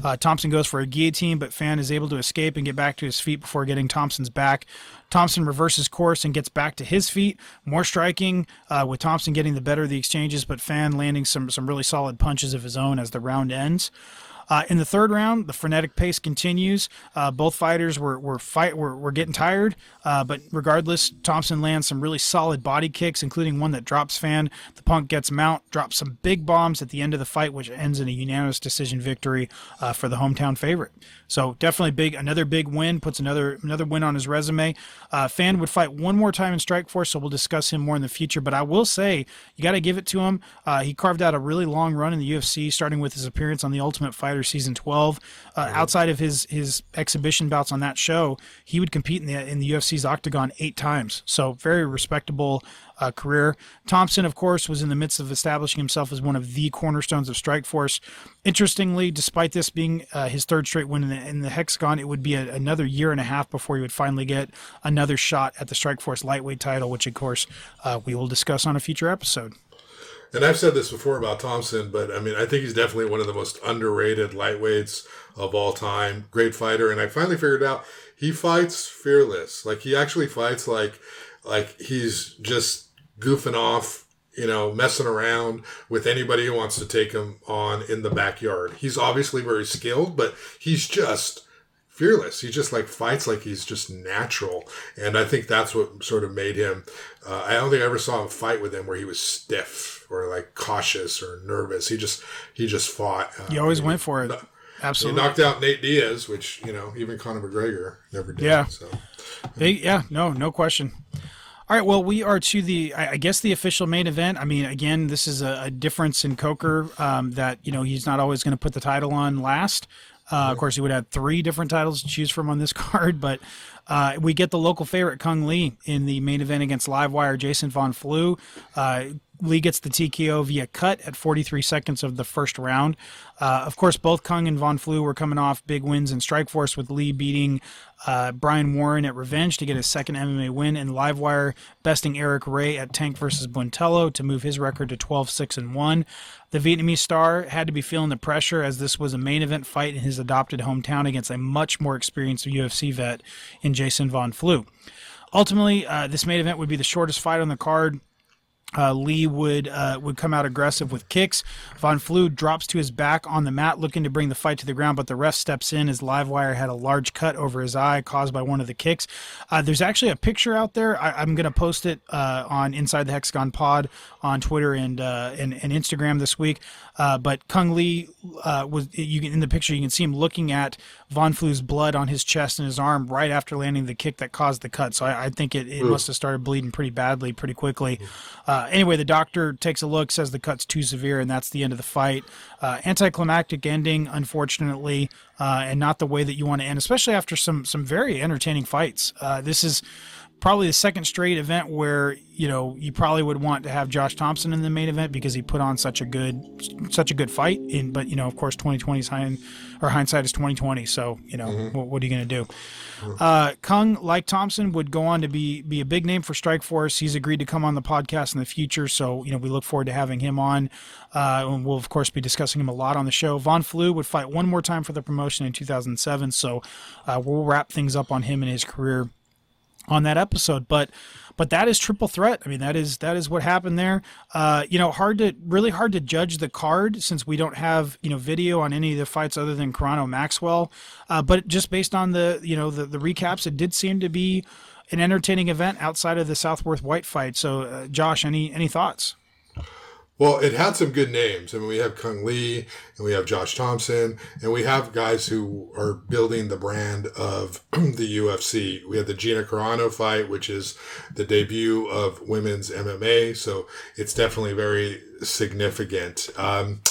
Uh, Thomson goes for a guillotine, but Phan is able to escape and get back to his feet before getting Thomson's back. Thomson reverses course and gets back to his feet. More striking, uh, with Thomson getting the better of the exchanges, but Phan landing some some really solid punches of his own as the round ends. Uh, in the third round, the frenetic pace continues. Uh, both fighters were were fight were, were getting tired, uh, but regardless, Thomson lands some really solid body kicks, including one that drops Phan. The Punk gets mount, drops some big bombs at the end of the fight, which ends in a unanimous decision victory uh, for the hometown favorite. So definitely big, another big win, puts another another win on his resume. Uh, Phan would fight one more time in Strikeforce, so we'll discuss him more in the future. But I will say, you got to give it to him. Uh, he carved out a really long run in the UFC, starting with his appearance on the Ultimate Fighter season 12. Uh, mm-hmm. Outside of his his exhibition bouts on that show, he would compete in the in the UFC's octagon eight times. So very respectable uh, career. Thomson, of course, was in the midst of establishing himself as one of the cornerstones of Strikeforce. Interestingly, despite this being uh, his third straight win in the, in the Hexagon, it would be a, another year and a half before he would finally get another shot at the Strikeforce lightweight title, which, of course, uh, we will discuss on a future episode. And I've said this before about Thomson, but I mean, I think he's definitely one of the most underrated lightweights of all time. Great fighter. And I finally figured out he fights fearless. Like he actually fights like, like he's just goofing off, you know, messing around with anybody who wants to take him on in the backyard. He's obviously very skilled, but he's just fearless. He just like fights like he's just natural. And I think that's what sort of made him. Uh, I don't think I ever saw him fight with him where he was stiff or like cautious or nervous. He just he just fought. Uh, he always went for it. Absolutely. He knocked out Nate Diaz, which you know even Conor McGregor never did. Yeah. So. They, yeah. No. No question. All right, well, we are to the, I guess, the official main event. I mean, again, this is a, a difference in Coker um, that you know he's not always going to put the title on last. Uh, of course, he would have three different titles to choose from on this *laughs* card, but uh, we get the local favorite Cung Le in the main event against Livewire Jason Von Flue. Uh, Le gets the TKO via cut at 43 seconds of the first round. Uh, of course, both Cung and Von Flue were coming off big wins in Strikeforce, with Le beating uh, Brian Warren at Revenge to get his second MMA win, and Livewire besting Eric Ray at Tank versus Buentello to move his record to 12 6 and 1. The Vietnamese star had to be feeling the pressure as this was a main event fight in his adopted hometown against a much more experienced UFC vet in Jason Von Flue. Ultimately, uh, this main event would be the shortest fight on the card Uh, Le would uh, would come out aggressive with kicks. Von Flue drops to his back on the mat, looking to bring the fight to the ground, but the ref steps in as Livewire had a large cut over his eye caused by one of the kicks. Uh, there's actually a picture out there. I, am going to post it uh, on Inside the Hexagon Pod on Twitter and uh, and, and, Instagram this week. Uh, but Cung Le was you in the picture. You can see him looking at Von Flue's blood on his chest and his arm right after landing the kick that caused the cut. So I, I think it, it must have started bleeding pretty badly pretty quickly. Uh, anyway, the doctor takes a look, says the cut's too severe, and that's the end of the fight. Uh, anticlimactic ending, unfortunately, uh, and not the way that you want to end, especially after some some very entertaining fights. Uh, this is probably the second straight event where you know you probably would want to have Josh Thomson in the main event because he put on such a good such a good fight. In but you know of course 2020 is hind, or hindsight is 2020. So you know mm-hmm. what, what, are you going to do? Mm-hmm. Uh, Cung like Thomson would go on to be be a big name for Strikeforce. He's agreed to come on the podcast in the future. So you know we look forward to having him on. Uh, and we'll of course be discussing him a lot on the show. Von Flue would fight one more time for the promotion in 2007. So uh, we'll wrap things up on him and his career on that episode. But but that is triple threat. I mean, that is that is what happened there. Uh, you know, hard to really hard to judge the card since we don't have you know video on any of the fights other than Carano Maxwell. Uh, but just based on the you know the, the recaps, it did seem to be an entertaining event outside of the Southworth White fight. So, uh, Josh, any any thoughts? Well, it had some good names. I mean, we have Cung Le and we have Josh Thomson and we have guys who are building the brand of *clears throat* the UFC. We had the Gina Carano fight, which is the debut of women's MMA. So it's definitely very significant. Um,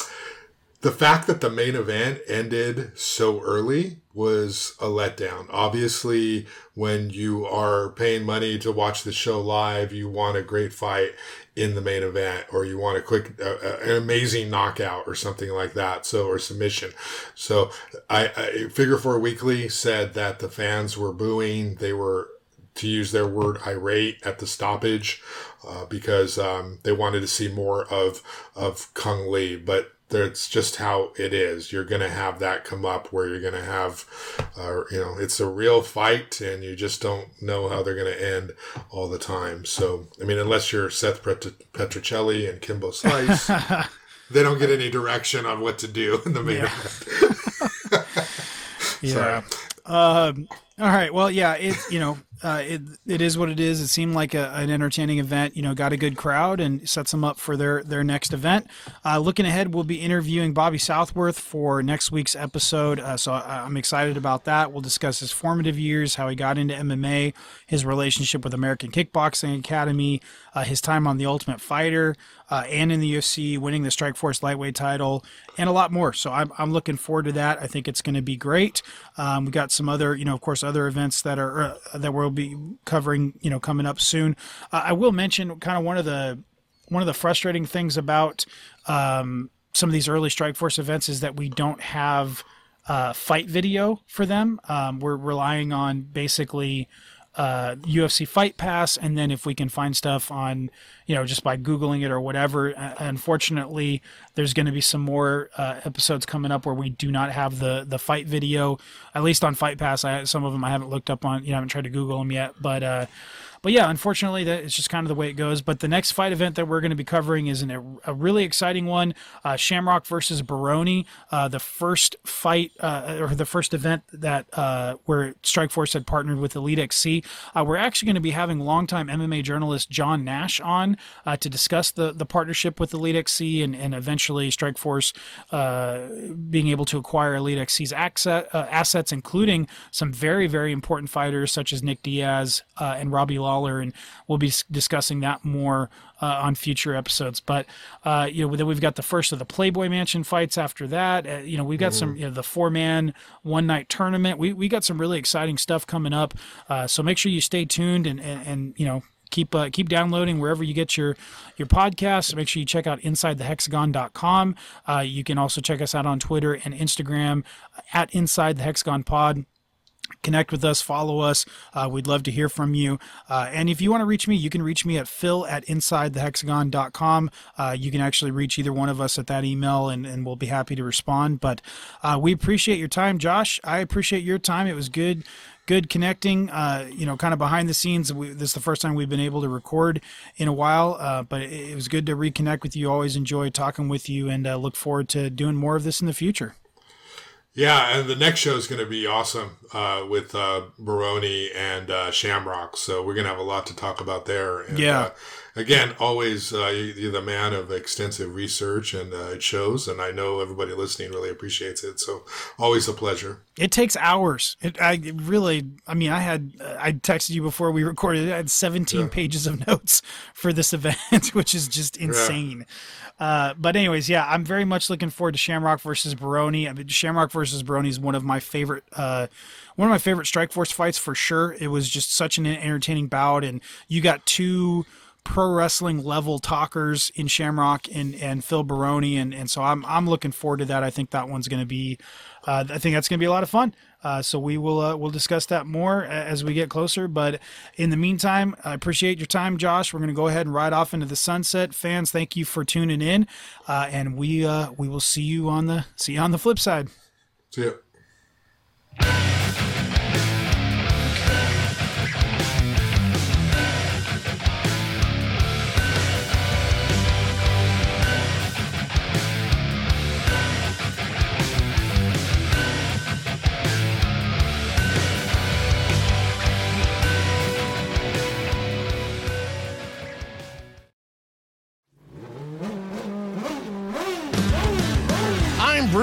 the fact that the main event ended so early was a letdown. Obviously, when you are paying money to watch the show live, you want a great fight in the main event, or you want a quick, uh, an amazing knockout, or something like that. So, or submission. So, I, I Figure Four Weekly said that the fans were booing. They were to use their word irate at the stoppage uh, because um, they wanted to see more of of Cung Le. But that's just how it is. You're going to have that come up where you're going to have, uh, you know, it's a real fight and you just don't know how they're going to end all the time. So, I mean, unless you're Seth Pet- Petruzelli and Kimbo Slice, *laughs* they don't get any direction on what to do in the main yeah. event. *laughs* yeah. Um, all right. Well, yeah, it, you know, uh, it it is what it is. It seemed like a, an entertaining event. You know, got a good crowd and sets them up for their their next event. Uh, looking ahead, we'll be interviewing Bobby Southworth for next week's episode. Uh, so I'm excited about that. We'll discuss his formative years, how he got into MMA, his relationship with American Kickboxing Academy, uh, his time on The Ultimate Fighter, uh, and in the UFC, winning the Strikeforce lightweight title, and a lot more. So I'm I'm looking forward to that. I think it's going to be great. Um, we got some other, you know, of course, other events that are uh, that we're will be covering, you know, coming up soon. Uh, I will mention kind of one of the one of the frustrating things about um, some of these early Strikeforce events is that we don't have uh, fight video for them. Um, we're relying on basically uh, UFC Fight Pass, and then if we can find stuff on, you know, just by googling it or whatever. Uh, unfortunately, there's going to be some more uh, episodes coming up where we do not have the the fight video, at least on Fight Pass. I, some of them I haven't looked up on, you know, I haven't tried to Google them yet, but uh, but yeah, unfortunately, that it's just kind of the way it goes. But the next fight event that we're going to be covering is an, a, really exciting one: uh, Shamrock versus Baroni. Uh, the first fight uh, or the first event that uh, where Strikeforce had partnered with Elite XC. Uh, we're actually going to be having longtime MMA journalist John Nash on uh, to discuss the the partnership with Elite XC and, and eventually Strikeforce being able to acquire Elite XC's asset, assets, including some very very important fighters such as Nick Diaz and Robbie. Lawler, and we'll be discussing that more uh, on future episodes. But uh, you know, then we've got the first of the Playboy Mansion fights. After that, uh, you know, we've got mm-hmm. some you know, the four man one night tournament. We we got some really exciting stuff coming up. Uh, so make sure you stay tuned and and, and you know keep uh, keep downloading wherever you get your your podcasts. Make sure you check out insidethehexagon.com. Uh, you can also check us out on Twitter and Instagram at Inside the Hexagon Pod connect with us, follow us. Uh, we'd love to hear from you. Uh, and if you want to reach me, you can reach me at phil at insidethehexagon.com. Uh, you can actually reach either one of us at that email and, and we'll be happy to respond. But uh, we appreciate your time, Josh. I appreciate your time. It was good good connecting. Uh, you know, kind of behind the scenes. We, this is the first time we've been able to record in a while, uh, but it, it, was good to reconnect with you. Always enjoy talking with you, and uh, look forward to doing more of this in the future. Yeah, and the next show is going to be awesome uh, with uh, Baroni and uh, Shamrock. So we're going to have a lot to talk about there. And, yeah. Uh, again, always uh, you're the man of extensive research, and uh, it shows. And I know everybody listening really appreciates it. So always a pleasure. It takes hours. It, I really, I mean, I had, I texted you before we recorded. I had 17 yeah. pages of *laughs* notes for this event, *laughs* which is just insane. Yeah. Uh, but anyways, yeah, I'm very much looking forward to Shamrock versus Baroni. I mean, Shamrock versus Baroni is one of my favorite, uh, one of my favorite Strikeforce fights for sure. It was just such an entertaining bout, and you got two pro wrestling level talkers in Shamrock and, and Phil Baroni, and, and so I'm I'm looking forward to that. I think that one's going to be, uh, I think that's going to be a lot of fun. Uh, so we will uh, we'll discuss that more as we get closer. But in the meantime, I appreciate your time, Josh. We're going to go ahead and ride off into the sunset. Fans, thank you for tuning in, uh, and we uh, we will see you on the see you on the flip side. See ya.